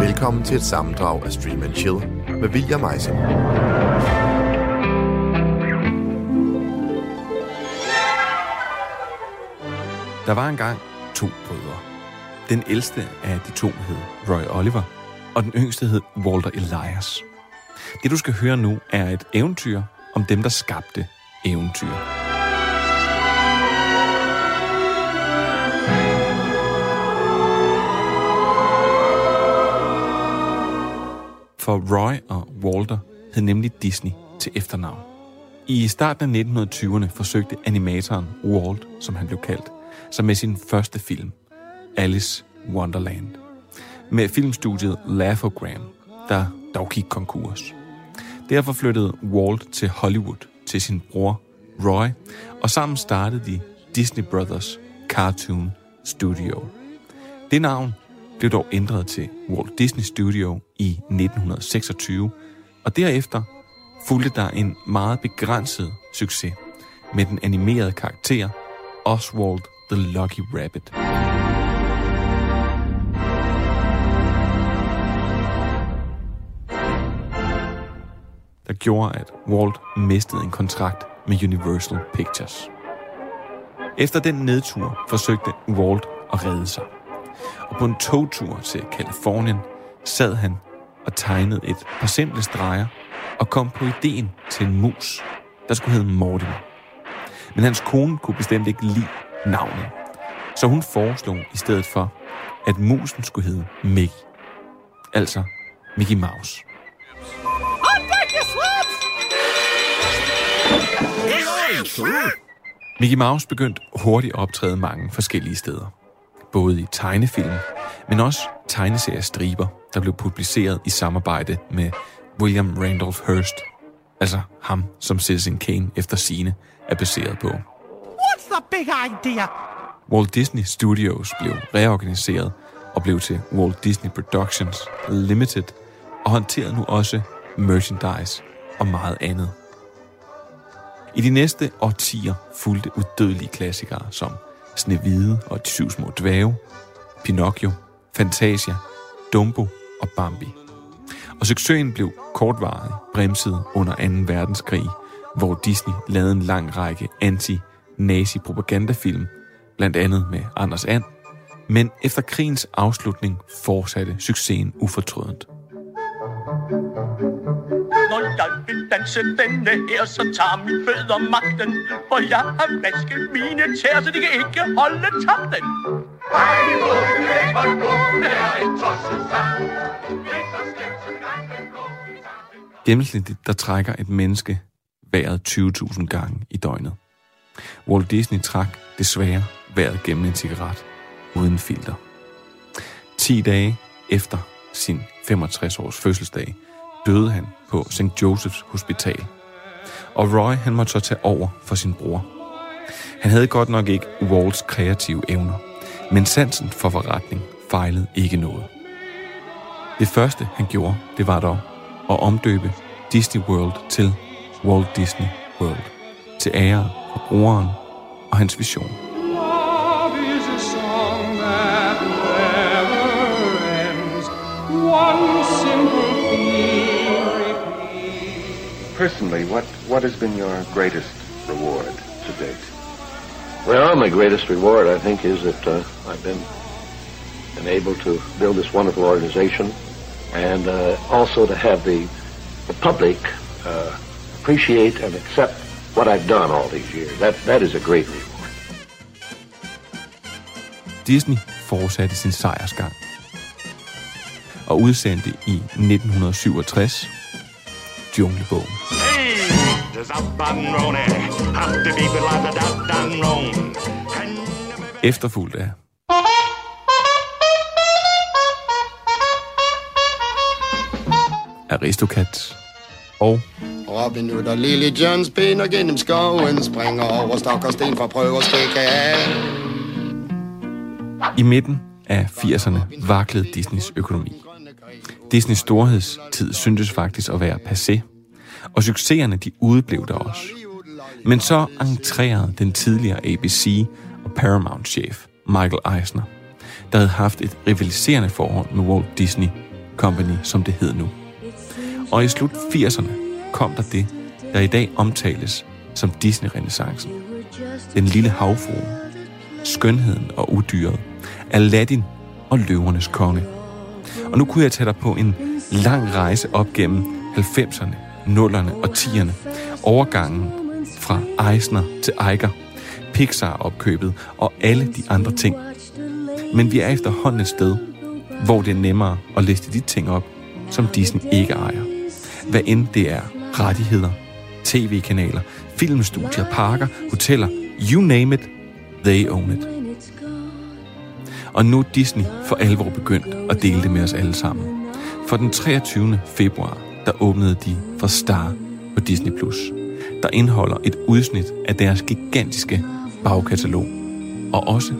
Velkommen til et sammendrag af Stream and Chill med William Eising. Der var engang to brødre. Den ældste af de to hed Roy Oliver, og den yngste hed Walter Elias. Det du skal høre nu er et eventyr om dem, der skabte eventyr. For Roy og Walter hed nemlig Disney til efternavn. I starten af 1920'erne forsøgte animatoren Walt, som han blev kaldt, sig med sin første film, Alice Wonderland, med filmstudiet Laugh-O-Gram, der dog gik konkurs. Derfor flyttede Walt til Hollywood til sin bror Roy, og sammen startede de Disney Brothers Cartoon Studio. Det navn blev dog ændret til Walt Disney Studio i 1926, og derefter fulgte der en meget begrænset succes med den animerede karakter Oswald the Lucky Rabbit. Der gjorde, at Walt mistede en kontrakt med Universal Pictures. Efter den nedtur forsøgte Walt at redde sig. Og på en togtur til Kalifornien sad han og tegnede et par simple streger og kom på ideen til en mus, der skulle hedde Mortimer. Men hans kone kunne bestemt ikke lide navnet, så hun foreslog i stedet for, at musen skulle hedde Mickey. Altså Mickey Mouse. Mickey Mouse begyndte hurtigt at optræde mange forskellige steder. Både i tegnefilm, men også tegneseriestriber, der blev publiceret i samarbejde med William Randolph Hearst. Altså ham, som Citizen Kane efter sine er baseret på. What's the big idea? Walt Disney Studios blev reorganiseret og blev til Walt Disney Productions Limited og håndterede nu også merchandise og meget andet. I de næste årtier fulgte udødelige klassikere som Snehvide og de syv små dvæve, Pinocchio, Fantasia, Dumbo og Bambi. Og succesen blev kortvarig bremset under 2. verdenskrig, hvor Disney lavede en lang række anti-nazi-propagandafilm, blandt andet med Anders And, men efter krigens afslutning fortsatte succesen ufortrødent. Jeg vil danse denne her, så tager min fødder magten. For jeg har vasket mine tæer, så de kan ikke holde takten. Gennemsnitligt der trækker et menneske vejret 20.000 gange i døgnet. Walt Disney trak desværre vejret gennem en cigaret uden filter. 10 dage efter sin 65-års fødselsdag døde han på St. Joseph's Hospital. Og Roy han måtte så tage over for sin bror. Han havde godt nok ikke Walts kreative evner, men sansen for forretning fejlede ikke noget. Det første han gjorde, det var dog at omdøbe Disney World til Walt Disney World, til ære for broren og hans vision. Personally, what, what has been your greatest reward to date? Well, my greatest reward, I think, is that uh, I've been, been able to build this wonderful organization and uh, also to have the, the public uh, appreciate and accept what I've done all these years. That, that is a great reward. Disney fortsatte sin sejrsgang og udsendte i 1967 Junglebogen. Efterfulgt af Aristocats og Robin Hood og Lille John spænder gennem skoven, springer over stok og sten for at prøve at stikke af. I midten af 80'erne vaklede Disneys økonomi. Disneys storhedstid syntes faktisk at være passé, og succeserne de udeblev der også. Men så entrerede den tidligere ABC og Paramount-chef, Michael Eisner, der havde haft et rivaliserende forhold med Walt Disney Company, som det hed nu. Og i slut 80'erne kom der det, der i dag omtales som Disney-renaissancen. Den lille havfrue, skønheden og udyret, Aladdin og løvernes konge. Og nu kunne jeg tage dig på en lang rejse op gennem 90'erne, 0'erne og 10'erne. Overgangen fra Eisner til Eiger, Pixar-opkøbet og alle de andre ting. Men vi er efterhånden et sted, hvor det er nemmere at liste de ting op, som Disney ikke ejer. Hvad end det er rettigheder, tv-kanaler, filmstudier, parker, hoteller, you name it, they own it. Og nu er Disney for alvor begyndt at dele det med os alle sammen. For den 23. februar, der åbnede de for Star på Disney+, Plus, der indeholder et udsnit af deres gigantiske bagkatalog, og også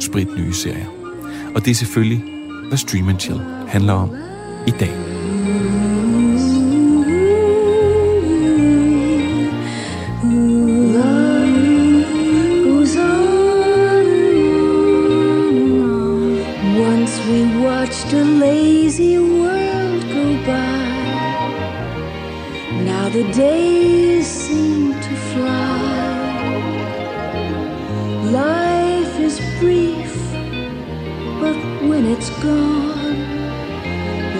sprit nye serier. Og det er selvfølgelig, hvad Stream and Chill handler om i dag. The days seem to fly. Life is brief, but when it's gone,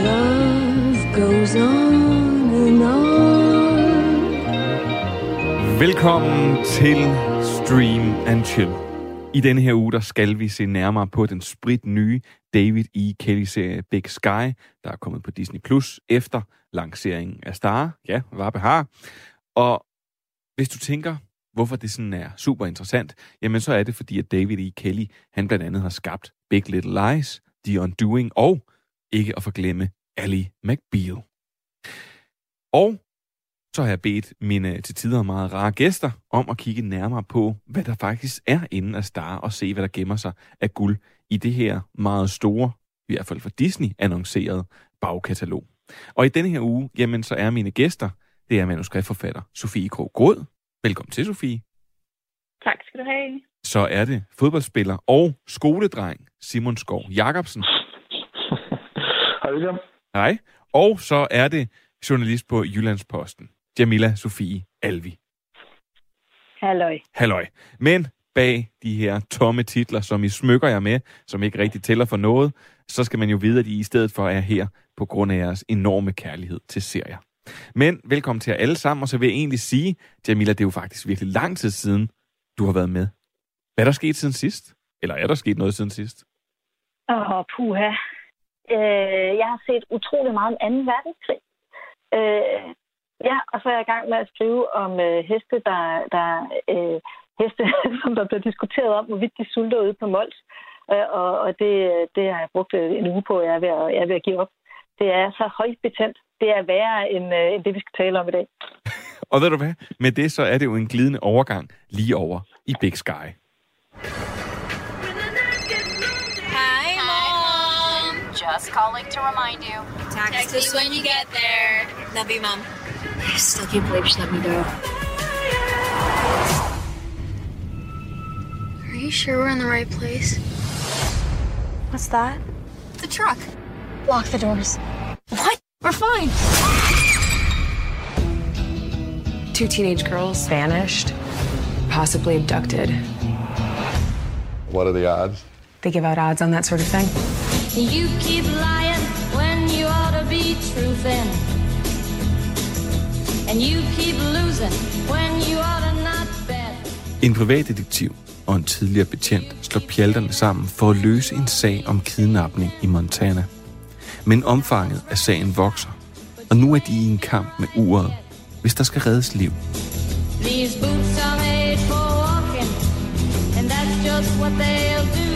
love goes on and on. Velkommen til Stream and Chill. I denne her uge, der skal vi se nærmere på den sprit nye David E. Kelly-serie Big Sky, der er kommet på Disney Plus efter lanceringen af Star. Ja, var behar. Og hvis du tænker, hvorfor det sådan er super interessant, jamen så er det fordi, at David E. Kelly, han blandt andet har skabt Big Little Lies, The Undoing og, ikke at forglemme, Ali McBeal. Og så har jeg bedt mine til tider meget rare gæster om at kigge nærmere på, hvad der faktisk er inden af Star, og se, hvad der gemmer sig af guld i det her meget store, i hvert fald for Disney, annonceret bagkatalog. Og i denne her uge, jamen så er mine gæster, det er manuskriptforfatter Sofie Krog Gråd. Velkommen til, Sofie. Tak skal du have. Så er det fodboldspiller og skoledreng Simon Skov Jacobsen. Hej William. Hej. Og så er det journalist på Jyllandsposten, Jamila Sofie Alvi. Halløj. Halløj. Men bag de her tomme titler, som I smykker jer med, som ikke rigtig tæller for noget, så skal man jo vide, at I i stedet for er her på grund af jeres enorme kærlighed til serier. Men velkommen til jer alle sammen, og så vil jeg egentlig sige, Jamila, det er jo faktisk virkelig lang tid siden, du har været med. Hvad er der sket siden sidst? Eller er der sket noget siden sidst? Åh, oh, puha. Øh, jeg har set utrolig meget om 2. verdenskrig. Øh, ja, og så er jeg i gang med at skrive om øh, heste, der, der øh, heste, som der bliver diskuteret om, hvorvidt de sulter ude på Mols. Øh, og og det, det har jeg brugt øh, en uge på, og jeg er ved at, jeg er ved at give op. Det er så højt betændt. Det er værre end, øh, end det, vi skal tale om i dag. Og ved du hvad? Med det så er det jo en glidende overgang lige over i Big Sky. Hi, Mom. Just calling to remind you. Text, Text us me when you get there. Love you, Mom. I still can't believe she let me go. Sure we're in the right place? What's that? The truck. Lock the doors. What? We're fine. Two teenage girls vanished, possibly abducted. What are the odds? They give out odds on that sort of thing. You keep lying when you ought to be truthing. And you keep losing when you ought to not bet. En privatdetektiv og en tidligere betjent slår pjalterne sammen for at løse en sag om kidnapning i Montana. Men omfanget af sagen vokser, og nu er de i en kamp med uret, hvis der skal reddes liv. These boots are made for walking, and that's just what they'll do.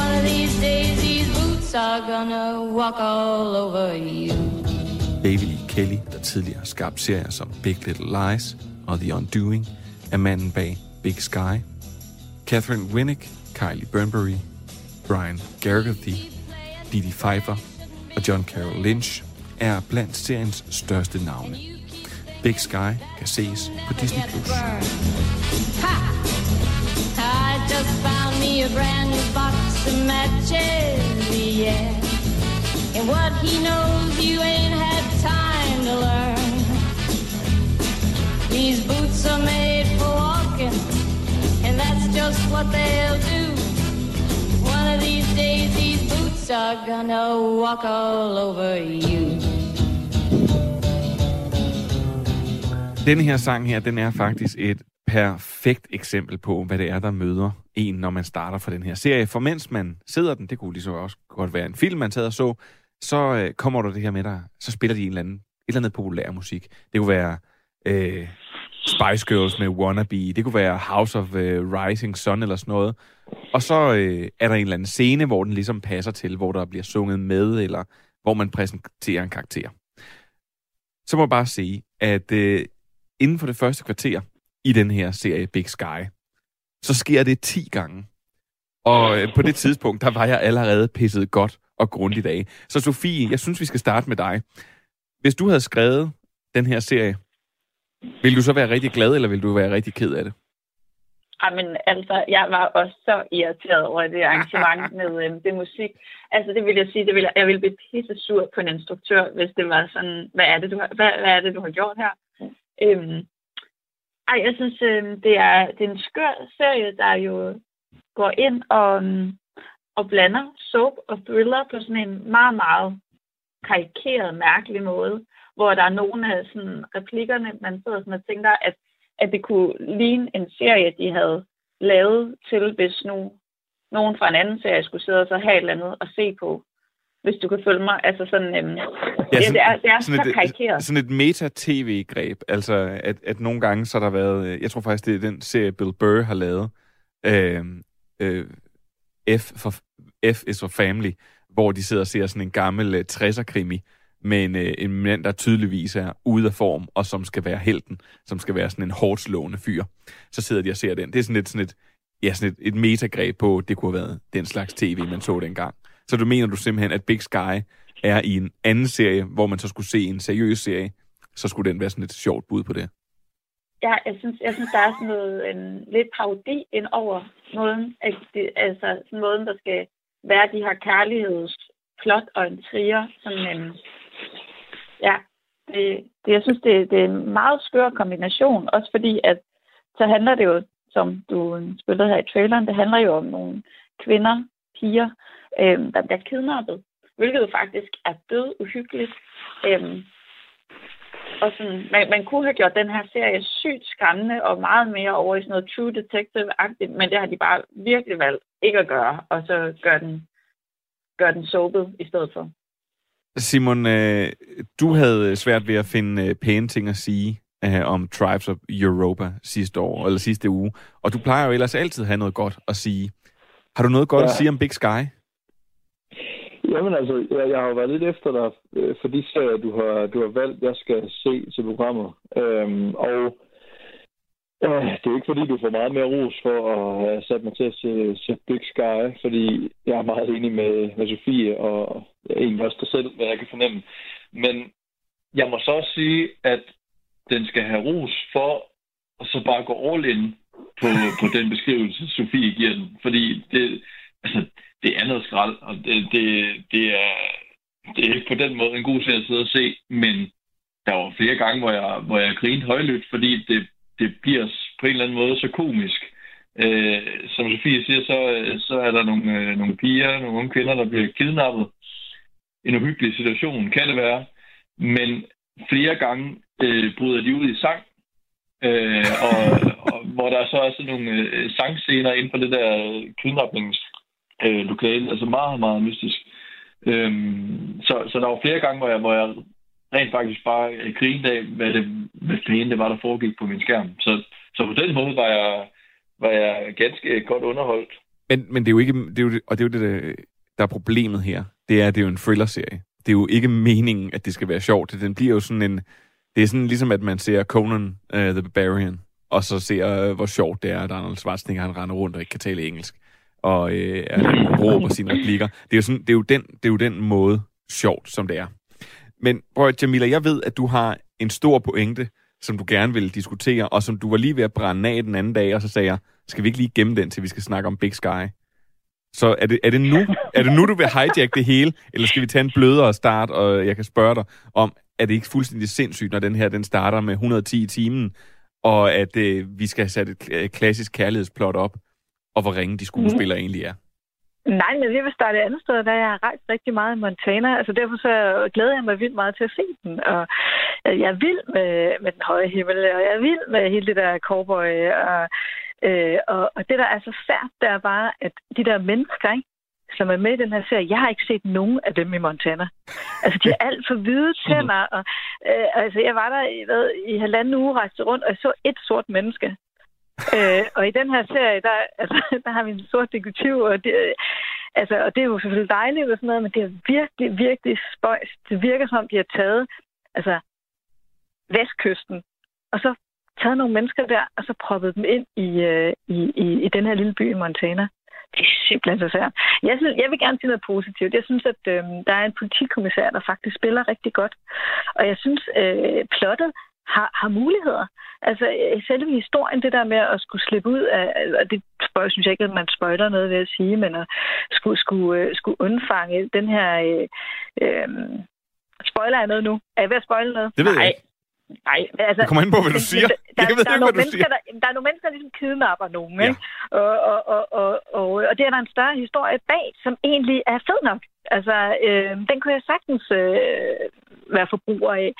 One of these days, these boots are gonna walk all over you. David E. Kelly, der tidligere har skabt serier som Big Little Lies og The Undoing, er manden bag Big Sky. Catherine Winnick, Kylie Burnbury, Brian Geraghty, Didi Pfeiffer og John Carroll Lynch er blandt seriens største navne. Big Sky kan ses på Disney+. Plus. I just found me a brand new box of that Chevy, yeah. And what he knows you ain't had time to learn. These boots are made you. and that's just what they'll do. One of these days, these boots are gonna walk all over you. Den her sang her, den er faktisk et perfekt eksempel på, hvad det er, der møder en, når man starter for den her serie. For mens man sidder den, det kunne lige så også godt være en film, man sad og så, så øh, kommer der det her med dig, så spiller de en eller anden, et eller andet populær musik. Det kunne være øh, Spice Girls med Wannabe, det kunne være House of uh, Rising Sun eller sådan noget. Og så øh, er der en eller anden scene, hvor den ligesom passer til, hvor der bliver sunget med, eller hvor man præsenterer en karakter. Så må jeg bare sige, at øh, inden for det første kvarter i den her serie Big Sky, så sker det 10 gange. Og øh, på det tidspunkt, der var jeg allerede pisset godt og grundigt af. Så Sofie, jeg synes, vi skal starte med dig. Hvis du havde skrevet den her serie, vil du så være rigtig glad, eller vil du være rigtig ked af det? Jamen, altså, jeg var også så irriteret over det arrangement med øhm, det musik. Altså, det vil jeg sige, det vil jeg, jeg ville blive pisse sur på en instruktør, hvis det var sådan, hvad er det, du har, hvad, hvad er det, du har gjort her? Øhm, ej, jeg synes, øhm, det, er, det er en skør serie, der jo går ind og, øhm, og blander soap og thriller på sådan en meget, meget karikeret, mærkelig måde, hvor der er nogle af sådan, replikkerne, man sidder sådan og tænker, at at det kunne ligne en serie, de havde lavet til, hvis nu nogen fra en anden serie skulle sidde og så have et eller andet at se på. Hvis du kan følge mig. Altså sådan, øhm, ja, sådan det, er, det er sådan så et, karikeret. Sådan et meta-tv-greb. Altså, at, at nogle gange, så har der været... øh, Jeg tror faktisk, det er den serie, Bill Burr har lavet. Øh, øh, F, for, F is for Family, hvor de sidder og ser sådan en gammel øh, 60'er-krimi, med en, øh, en mand, der tydeligvis er ude af form, og som skal være helten, som skal være sådan en hårdt slående fyr. Så sidder de og ser den. Det er sådan et, sådan et, ja, sådan et, et metagreb på, det kunne have været den slags tv, man så dengang. Så du mener du simpelthen, at Big Sky er i en anden serie, hvor man så skulle se en seriøs serie, så skulle den være sådan et sjovt bud på det? Ja, jeg synes, jeg synes der er sådan noget, en lidt parodi ind over måden, at det, altså sådan måden, der skal være de her kærlighedsplot og en trier, som en, ja, det, det, jeg synes, det, det er en meget skør kombination, også fordi, at så handler det jo, som du spillede her i traileren, det handler jo om nogle kvinder, piger, øhm, der bliver kidnappet, hvilket jo faktisk er død uhyggeligt. Øhm, og sådan, man, man kunne have gjort den her serie sygt skræmmende og meget mere over i sådan noget True Detective-agtigt, men det har de bare virkelig valgt ikke at gøre, og så gør den, gør den soapet i stedet for. Simon, øh, du havde svært ved at finde øh, pæne ting at sige øh, om Tribes of Europa sidste år, eller sidste uge. Og du plejer jo ellers altid at have noget godt at sige. Har du noget godt ja. At sige om Big Sky? Jamen altså, jeg, jeg har jo været lidt efter dig øh, for de serier, du har, du har valgt, jeg skal se til programmet. Øhm, og øh, det er ikke fordi, du får meget mere ros for at have sat mig til at se, se Big Sky, fordi jeg er meget enig med, med Sofie, og egentlig også dig selv, hvad jeg kan fornemme. Men jeg må så også sige, at den skal have ros for at så bare gå all in på, på den beskrivelse, Sofie giver den. Fordi det, altså, det er noget skrald, og det, det, det, er, det er på den måde en god serie at sidde og se, men der var flere gange, hvor jeg, hvor jeg grinede højlydt, fordi det, det bliver på en eller anden måde så komisk. Øh, som Sofie siger, så, så er der nogle, øh, nogle piger, nogle unge kvinder, der bliver kidnappet. En uhyggelig situation kan det være, men flere gange øh, bryder de ud i sang, øh, og, og hvor der så er sådan nogle øh, sangscener inden for det der kidnappingslokale. øh, lokale, altså meget, meget mystisk. Øhm, så, så der var flere gange, hvor jeg, hvor jeg rent faktisk bare øh, grinede af, hvad det, hvad fanden det var, der foregik på min skærm. Så, så på den måde var jeg, var jeg ganske godt underholdt. Men, men det er jo ikke, det er jo, og det er jo det, der, er problemet her. Det er, at det er jo en thriller-serie. Det er jo ikke meningen, at det skal være sjovt. Den bliver jo sådan en... Det er sådan ligesom, at man ser Conan uh, the Barbarian, og så ser, uh, hvor sjovt det er, at Arnold Schwarzenegger han render rundt og ikke kan tale engelsk, og øh, råber sine replikker. Det er, jo sådan, det, er jo den, det er jo den måde sjovt, som det er. Men prøv at, Jamila, jeg ved, at du har en stor pointe, som du gerne vil diskutere, og som du var lige ved at brænde af den anden dag, og så sagde jeg, skal vi ikke lige gemme den, til vi skal snakke om Big Sky? Så er det, er, det nu, er det nu, du vil hijack det hele, eller skal vi tage en blødere start, og jeg kan spørge dig om, er det ikke fuldstændig sindssygt, når den her den starter med 110 i timen, og at øh, vi skal have sat et kl- klassisk kærlighedsplot op, og hvor ringe de skuespillere mm. egentlig er? Nej, men jeg vil starte et andet sted, da jeg har rejst rigtig meget i Montana. Altså derfor så glæder jeg mig vildt meget til at se den. Og øh, jeg er vild med, med den høje himmel, og jeg er vild med hele det der cowboy. Og, øh, og, og det, der er så svært, det er bare, at de der mennesker, ikke? som er med i den her serie, jeg har ikke set nogen af dem i Montana. Altså, de er alt for hvide tænder, og øh, altså, jeg var der i, hvad, i halvanden uge, rejste rundt, og jeg så et sort menneske øh, og i den her serie, der, altså, der har vi en sort detektiv, og det, altså, og det er jo selvfølgelig dejligt og sådan noget, men det er virkelig, virkelig spøjs. Det virker som, de har taget altså, vestkysten, og så taget nogle mennesker der, og så proppet dem ind i, øh, i, i, i den her lille by i Montana. Det er simpelthen så svært. Jeg, synes, jeg vil gerne sige noget positivt. Jeg synes, at øh, der er en politikommissær, der faktisk spiller rigtig godt. Og jeg synes, øh, plottet har, har muligheder. Altså, øh, selve historien, det der med at skulle slippe ud af, og det spørger, synes jeg ikke, at man spøjler noget ved at sige, men at skulle, skulle, øh, skulle undfange den her... Øh, øh, spoiler jeg noget nu? Er jeg ved at spoile noget? Det ved jeg Nej. ikke. Nej, altså... Det kommer ind på, hvad du siger. Der, Jeg ved der, er ikke, hvad du siger. der, der er nogle mennesker, der ligesom kidnapper nogen, ikke? Og, og, og, og, og, og det er der en større historie bag, som egentlig er fed nok. Altså, øh, den kunne jeg sagtens øh, være forbruger af.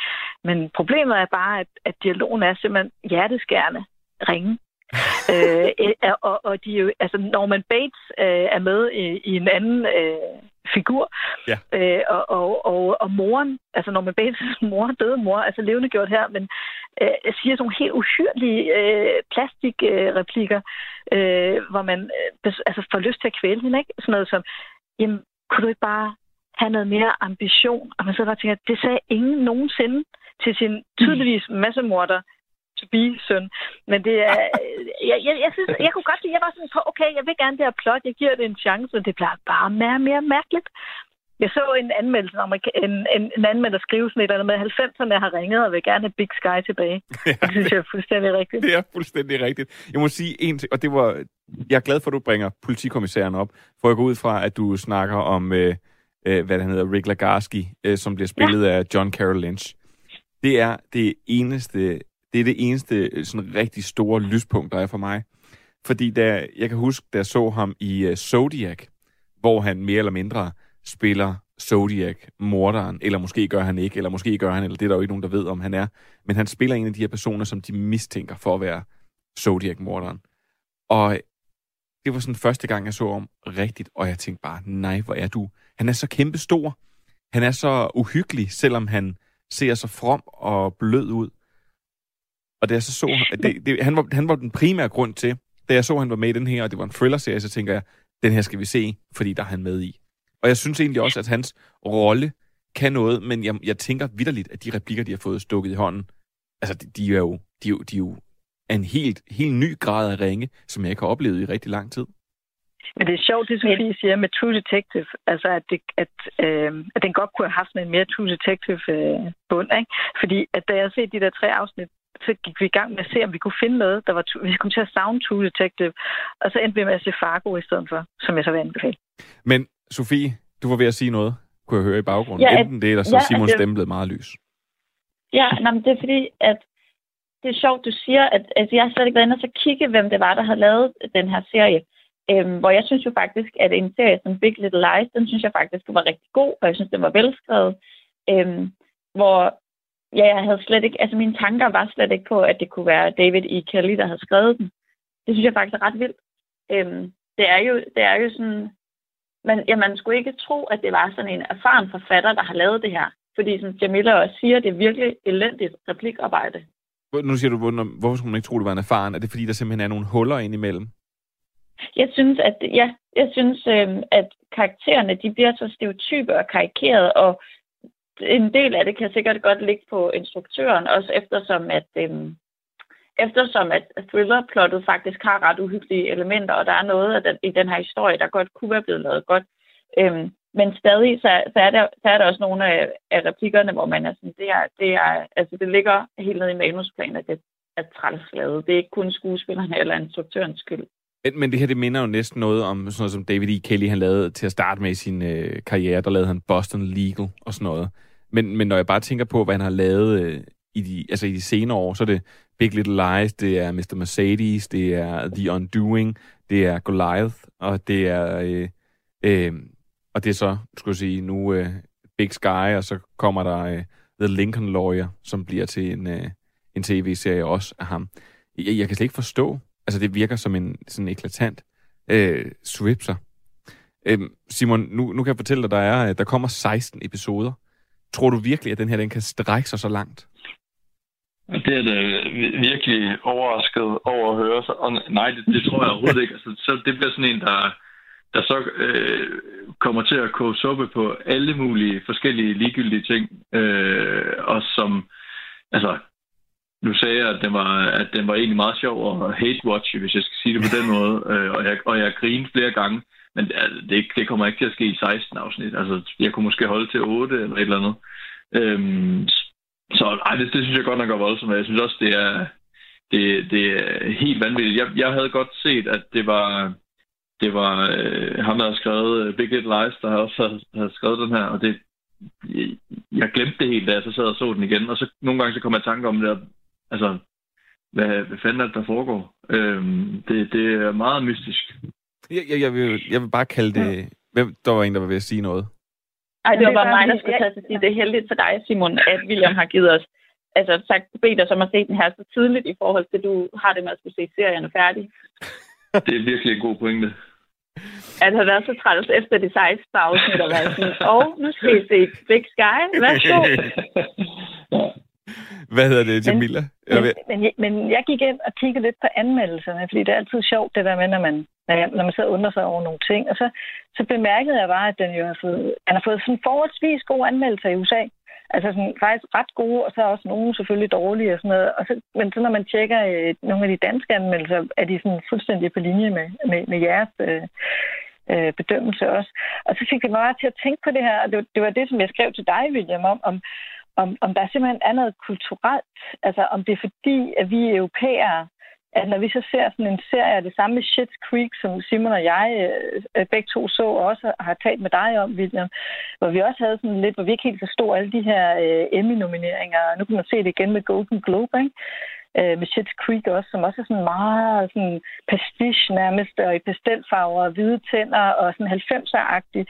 Men problemet er bare, at, at dialogen er simpelthen hjerteskærende ringe. øh, øh, og, og de jo, altså Norman Bates øh, er med i, i en anden øh, figur. Ja. Øh, og, og, og, og moren, altså Norman Bates' mor, døde mor, altså levende gjort her, men øh, siger sådan nogle helt uhyrlige øh, plastikreplikker, øh, hvor man øh, altså får lyst til at kvæle hende, ikke? Sådan noget som, jamen, kunne du ikke bare have noget mere ambition? Og man sidder bare og tænker, det sagde ingen nogensinde til sin tydeligvis massemorder to be søn. Men det er, jeg, jeg, jeg, synes, jeg kunne godt lide, jeg var sådan på, okay, jeg vil gerne det her plot, jeg giver det en chance, og det bliver bare mere og mere mærkeligt. Jeg så en anmeldelse om, en, en, en anmelder skrive sådan et eller andet med, 90'erne har ringet og vil gerne have Big Sky tilbage. Det synes jeg er fuldstændig rigtigt. Det er fuldstændig rigtigt. Jeg må sige en ting, og det var... Jeg er glad for, at du bringer politikommissæren op, for jeg går ud fra, at du snakker om, øh, øh, hvad han hedder, Rick Lagarski, øh, som bliver spillet ja. af John Carroll Lynch. Det er det eneste, det er det eneste øh, sådan rigtig store lyspunkt, der er for mig. Fordi da, jeg kan huske, da jeg så ham i uh, Zodiac, hvor han mere eller mindre spiller Zodiac-morderen, eller måske gør han ikke, eller måske gør han, eller det er der jo ikke nogen, der ved, om han er. Men han spiller en af de her personer, som de mistænker for at være Zodiac-morderen. Og det var sådan første gang, jeg så ham rigtigt, og jeg tænkte bare, nej, hvor er du? Han er så kæmpe stor. Han er så uhyggelig, selvom han ser så from og blød ud. Og da jeg så så, det, det, han, var, han var den primære grund til, da jeg så, at han var med i den her, og det var en thriller-serie, så tænker jeg, den her skal vi se, fordi der er han med i. Og jeg synes egentlig også, at hans rolle kan noget, men jeg, jeg tænker vidderligt, at de replikker, de har fået stukket i hånden, altså de, de er jo, de, er jo, de er jo af en helt, helt ny grad af ringe, som jeg ikke har oplevet i rigtig lang tid. Men det er sjovt, det Sofie siger med True Detective, altså at, det, at, øh, at den godt kunne have haft en mere True Detective øh, bund, ikke? Fordi at da jeg set de der tre afsnit, så gik vi i gang med at se, om vi kunne finde noget, der var, vi kom til at savne True Detective, og så endte vi med at se Fargo i stedet for, som jeg så vil anbefale. Men Sofie, du var ved at sige noget, kunne jeg høre i baggrunden. Ja, at- Enten det, eller så ja, at det- stemme blevet meget lys. Ja, nej, men det er fordi, at det er sjovt, du siger, at altså, jeg har slet ikke været inde og så kigge, hvem det var, der havde lavet den her serie. Øhm, hvor jeg synes jo faktisk, at en serie som Big Little Lies, den synes jeg faktisk var rigtig god, og jeg synes, den var velskrevet. Øhm, hvor ja, jeg havde slet ikke, altså mine tanker var slet ikke på, at det kunne være David E. Kelly, der havde skrevet den. Det synes jeg faktisk er ret vildt. Øhm, det er jo, det er jo sådan, man, ja, man skulle ikke tro, at det var sådan en erfaren forfatter, der har lavet det her. Fordi som Jamila også siger, det er virkelig elendigt replikarbejde. Nu siger du, hvor- hvorfor skulle man ikke tro, det var en erfaren? Er det fordi, der simpelthen er nogle huller indimellem? Jeg synes, at, ja, jeg synes, øhm, at karaktererne de bliver så stereotype og karikeret, og en del af det kan sikkert godt ligge på instruktøren, også eftersom at, øhm, eftersom at thrillerplottet faktisk har ret uhyggelige elementer, og der er noget af den, i den her historie, der godt kunne være blevet lavet godt. Øhm, men stadig, så, så, er der, så er der også nogle af, af replikkerne, hvor man er sådan, det er, det er, altså det ligger helt ned i manusplanen, at det er træls lavet. Det er ikke kun skuespillerne eller instruktørens skyld. Men- Men det her, det minder jo næsten noget om sådan noget, som David E. Kelly han lavede til at starte med i sin øh, karriere. Der lavede han Boston Legal og sådan noget. Men, men når jeg bare tænker på, hvad han har lavet øh, i, de, altså i de senere år, så er det Big Little Lies, det er Mr. Mercedes, det er The Undoing, det er Goliath, og det er, øh, øh, og det er så, skulle jeg sige, nu øh, Big Sky, og så kommer der øh, The Lincoln Lawyer, som bliver til en, øh, en tv-serie også af ham. Jeg, jeg kan slet ikke forstå, altså det virker som en sådan eklatant øh, swipser. Øh, Simon, nu, nu kan jeg fortælle dig, der er, øh, der kommer 16 episoder. Tror du virkelig, at den her den kan strække sig så langt? Det er da virkelig overrasket over at høre. Så, og nej, det, det tror jeg overhovedet ikke. Altså, så det bliver sådan en, der, der så øh, kommer til at koge suppe på alle mulige forskellige ligegyldige ting. Øh, og som, altså, nu sagde jeg, at den var, at den var egentlig meget sjov at hate-watch, hvis jeg skal sige det på den måde. Øh, og, jeg, og jeg grinede flere gange. Men det, det kommer ikke til at ske i 16 afsnit. Altså, jeg kunne måske holde til 8 eller et eller andet. Øhm, så ej, det, det synes jeg godt nok er voldsomt. Jeg synes også, det er, det, det er helt vanvittigt. Jeg, jeg havde godt set, at det var, det var øh, ham, der havde skrevet øh, Big Little Lies, der også havde, havde skrevet den her, og det, jeg, glemte det helt, da jeg så sad og så den igen, og så nogle gange så kom jeg i tanke om det, altså, hvad, hvad fanden er det, der foregår? Øhm, det, det er meget mystisk. Jeg, jeg, jeg, vil, jeg vil bare kalde det... Hvem, der var en, der var ved at sige noget. Ej, det var det bare mig, der skulle tage til at sige, det er heldigt for dig, Simon, at William har givet os altså sagt, bedt os om at se den her så tidligt i forhold til, at du har det med at skulle se serierne færdig. Det er virkelig en god pointe. At have været så træt efter de 16 afsnit og været sådan, og nu skal I se Big Sky, værsgo. Hvad hedder det, Jamila? Men, men, men jeg gik ind og kiggede lidt på anmeldelserne, fordi det er altid sjovt, det der med, når man, når jeg- når man så undrer sig over nogle ting. Og så, så bemærkede jeg bare, at den jo har fået, den har fået sådan forholdsvis gode anmeldelser i USA. Altså sådan, faktisk ret gode, og så også nogle selvfølgelig dårlige og sådan noget. Og så, men så når man tjekker øh, nogle af de danske anmeldelser, er de sådan fuldstændig på linje med, med, med jeres øh, øh, bedømmelse også. Og så fik det mig bare til at tænke på det her, og det, det var det, som jeg skrev til dig, William, om, om, om, om der simpelthen er noget kulturelt. Altså om det er fordi, at vi er europæere, at når vi så ser sådan en serie af det samme Shit Creek, som Simon og jeg øh, begge to så og også har talt med dig om, William, hvor vi også havde sådan lidt, hvor vi ikke helt forstod alle de her øh, Emmy-nomineringer. Nu kan man se det igen med Golden Globe, ikke? Øh, med Schitt's Creek også, som også er sådan meget sådan pastiche nærmest, og i pastelfarver og hvide tænder, og sådan 90'er-agtig.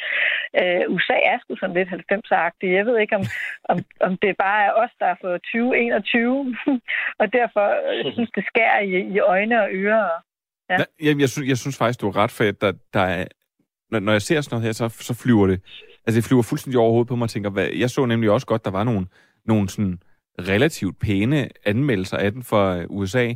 Øh, USA er sgu sådan lidt 90'er-agtig. Jeg ved ikke, om, om, om det bare er os, der er for 2021, og derfor øh, jeg synes det skærer i, i øjne og ører. Ja. Ja. Jamen, jeg, synes, jeg synes faktisk, du er ret, for at der, der er, når, når jeg ser sådan noget her, så, så flyver det, altså det flyver fuldstændig overhovedet på mig og tænker, hvad, jeg så nemlig også godt, der var nogle, nogle sådan relativt pæne anmeldelser af den fra øh, USA,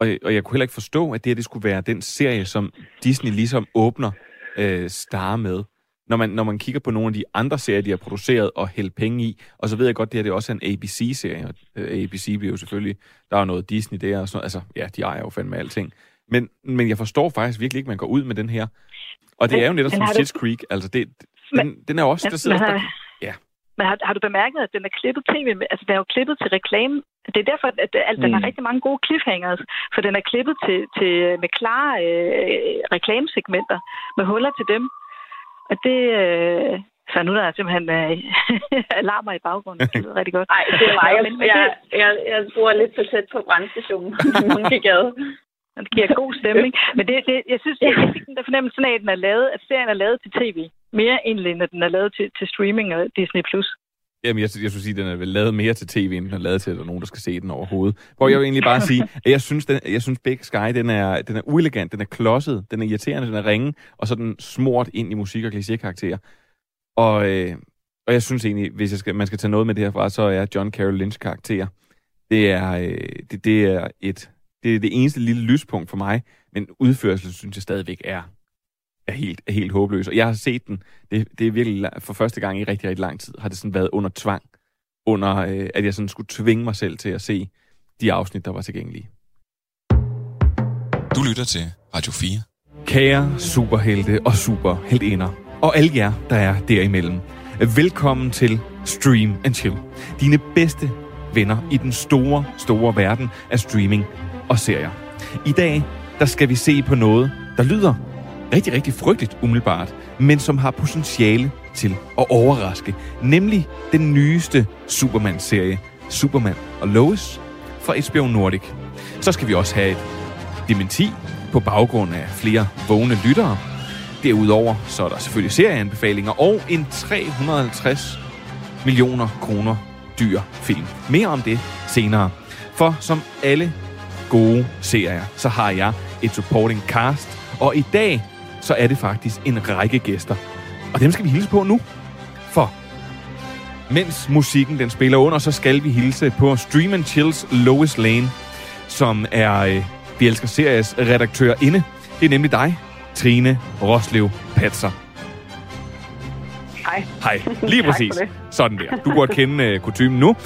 og, og jeg kunne heller ikke forstå, at det her det skulle være den serie, som Disney ligesom åbner øh, Star med. Når man, når man kigger på nogle af de andre serier, de har produceret og hældt penge i, og så ved jeg godt, det her det er også en ABC-serie, og øh, ABC bliver jo selvfølgelig, der er jo noget Disney der, og sådan noget, altså ja, de ejer jo fandme alting. Men, men jeg forstår faktisk virkelig ikke, at man går ud med den her. Og det Men- er jo netop men som du- Schitt's Creek, altså det, den, den er også, der sidder men. Men har, har du bemærket, at den er klippet tv? med- Altså, den er jo klippet til reklame. Det er derfor, at, at den har Mm. rigtig mange gode cliffhangers, for den er klippet til, til med klare øh, reklamesegmenter med huller til dem. Og det... Øh, så nu der er simpelthen øh, alarmer i baggrunden. Det lyder rigtig godt. Nej, det er mig. Jeg, jeg, det- jeg, jeg bor lidt for tæt på brandstationen. Gik ad. Det giver god stemning. Men det, det, jeg synes, jeg, jeg fik den der fornemmelse af, at, den er lavet, at serien er lavet til tv. Mere egentlig, end at den er lavet til, til streaming og Disney+. Plus. Jamen, jeg, jeg skulle sige, at den er vel lavet mere til tv, end den er lavet til, at der er nogen, der skal se den overhovedet. Hvor jeg vil egentlig bare sige, at jeg synes, den, jeg synes Big Sky, den er, den er uelegant, den er klodset, den er irriterende, den er ringe, og så er den smurt ind i musik- og klichékarakterer. Og, øh, og jeg synes egentlig, hvis jeg skal, man skal tage noget med det herfra, så er John Carroll Lynch karakter, det er, øh, det, det er et, det er det eneste lille lyspunkt for mig, men udførelsen synes jeg stadigvæk er, er helt, er helt håbløs. Og jeg har set den, det, det er virkelig for første gang i rigtig, rigtig lang tid, har det sådan været under tvang, under øh, at jeg sådan skulle tvinge mig selv til at se de afsnit, der var tilgængelige. Du lytter til Radio 4. Kære superhelte og superheltinder, og alle jer, der er derimellem. Velkommen til Stream and Chill. Dine bedste venner i den store, store verden af streaming og serier. I dag, der skal vi se på noget, der lyder rigtig, rigtig frygteligt umiddelbart, men som har potentiale til at overraske. Nemlig den nyeste Superman-serie, Superman og Lois fra HBO Nordic. Så skal vi også have et dementi på baggrund af flere vågne lyttere. Derudover så er der selvfølgelig serieanbefalinger og en 350 millioner kroner dyr film. Mere om det senere. For som alle gode serier, så har jeg et supporting cast, og i dag så er det faktisk en række gæster. Og dem skal vi hilse på nu. For mens musikken den spiller under, så skal vi hilse på Stream and Chills Lois Lane, som er øh, Vi Elsker Series redaktør inde. Det er nemlig dig, Trine Roslev Patser. Hej. Hej, lige præcis. Sådan der. Du burde kende uh, kutumen nu.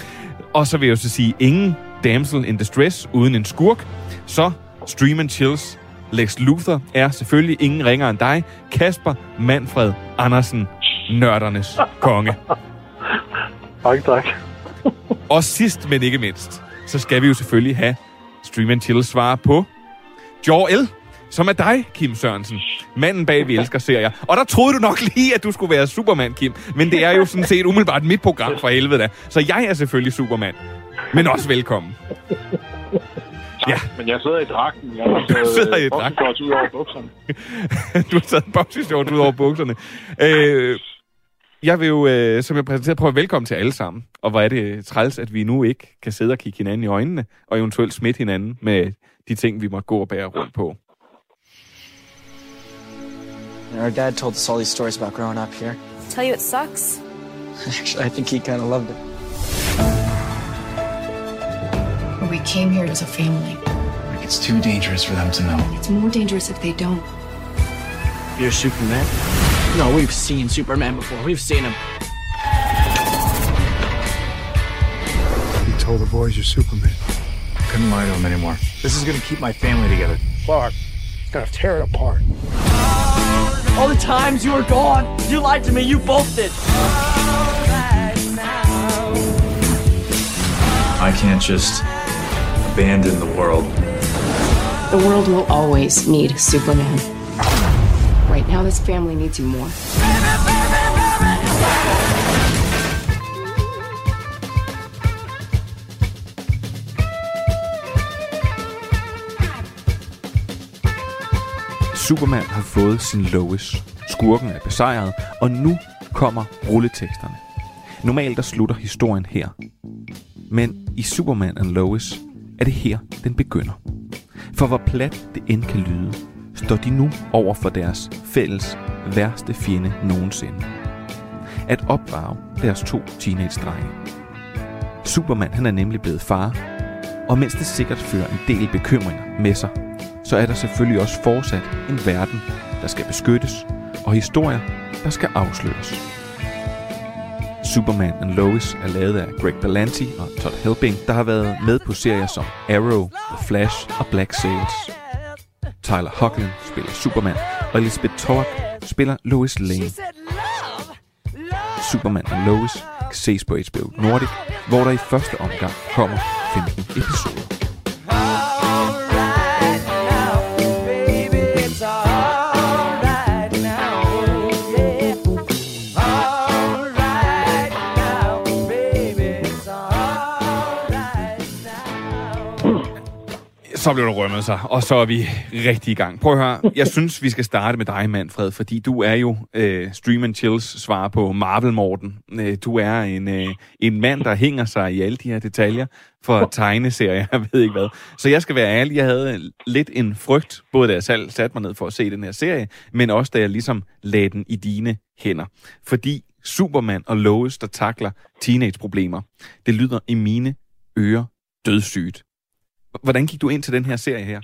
Og så vil jeg så sige, ingen damsel in distress uden en skurk. Så Stream and Chills Lex Luthor er selvfølgelig ingen ringer end dig, Kasper Manfred Andersen, nørdernes konge. Tak, tak. Og sidst, men ikke mindst, så skal vi jo selvfølgelig have Stream and Chill svar på Jor L, som er dig, Kim Sørensen. Manden bag Vi Elsker Serier. Og der troede du nok lige, at du skulle være Superman, Kim. Men det er jo sådan set umiddelbart mit program for helvede da. Så jeg er selvfølgelig Superman. Men også velkommen. Ja. Men jeg sidder i dragten. Jeg har Du sidder i dragten. dragten. ud over bukserne. du har taget en boxershort ud over bukserne. Øh, jeg vil jo, øh, som jeg præsenterede, prøve at velkommen til alle sammen. Og hvor er det træls, at vi nu ikke kan sidde og kigge hinanden i øjnene, og eventuelt smitte hinanden med de ting, vi må gå og bære rundt på. Our dad told us all these stories about growing up here. Tell you it sucks. Actually, I think he kind of loved it. We came here as a family. It's too dangerous for them to know. It's more dangerous if they don't. You're Superman? No, we've seen Superman before. We've seen him. You told the boys you're Superman. Couldn't lie to them anymore. This is gonna keep my family together. Clark, gonna tear it apart. All the times you were gone, you lied to me. You both did. I can't just abandon the world. The world will always need Superman. Right now, this family needs you more. Superman har fået sin Lois. Skurken er besejret, og nu kommer rulleteksterne. Normalt der slutter historien her. Men i Superman and Lois er det her, den begynder. For hvor plat det end kan lyde, står de nu over for deres fælles værste fjende nogensinde. At opdrage deres to teenage-drenge. Superman han er nemlig blevet far, og mens det sikkert fører en del bekymringer med sig, så er der selvfølgelig også fortsat en verden, der skal beskyttes, og historier, der skal afsløres. Superman and Lois er lavet af Greg Berlanti og Todd Helbing, der har været med på serier som Arrow, The Flash og Black Sails. Tyler Hoechlin spiller Superman, og Elizabeth Tork spiller Lois Lane. Superman and Lois kan ses på HBO Nordic, hvor der i første omgang kommer 15 episoder. Så blev der rømmet sig, og så er vi rigtig i gang. Prøv at høre, jeg synes, vi skal starte med dig, Manfred, fordi du er jo øh, Stream and Chills svar på Marvel Morten. Øh, du er en, øh, en mand, der hænger sig i alle de her detaljer for tegneserier, jeg ved ikke hvad. Så jeg skal være ærlig, jeg havde lidt en frygt, både da jeg selv satte mig ned for at se den her serie, men også da jeg ligesom lagde den i dine hænder. Fordi Superman og Lois, der takler teenage-problemer, det lyder i mine ører dødssygt. Hvordan gik du ind til den her serie her?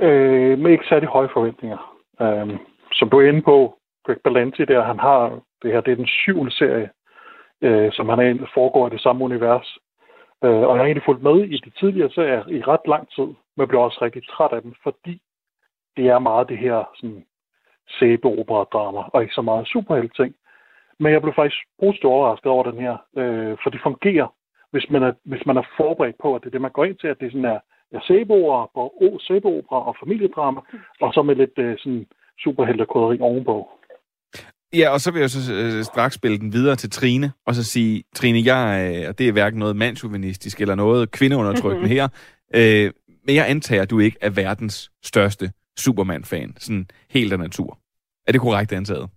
Øh, med ikke særlig høje forventninger. Øh, som du er inde på, Greg Berlanti der, han har, det her det er den syvende serie, øh, som han er foregår i det samme univers. Øh, og jeg har egentlig fulgt med i de tidligere serier i ret lang tid, men blev også rigtig træt af dem, fordi det er meget det her sådan, sæbeopera-drama, og ikke så meget superhelt-ting. Men jeg blev faktisk positivt overrasket over den her, øh, for det fungerer, hvis man, er, hvis man er forberedt på, at det er det, man går ind til, at det sådan er af sæbeopera, sæbeopera og familiedrama, og så med lidt øh, sådan superheltekrydderi ovenpå. Ja, og så vil jeg så øh, straks spille den videre til Trine, og så sige, Trine, jeg er, og det er hverken noget mandsjuvenistisk eller noget kvindeundertrykkende her, øh, men jeg antager, at du ikke er verdens største Superman-fan, sådan helt af natur. Er det korrekt antaget?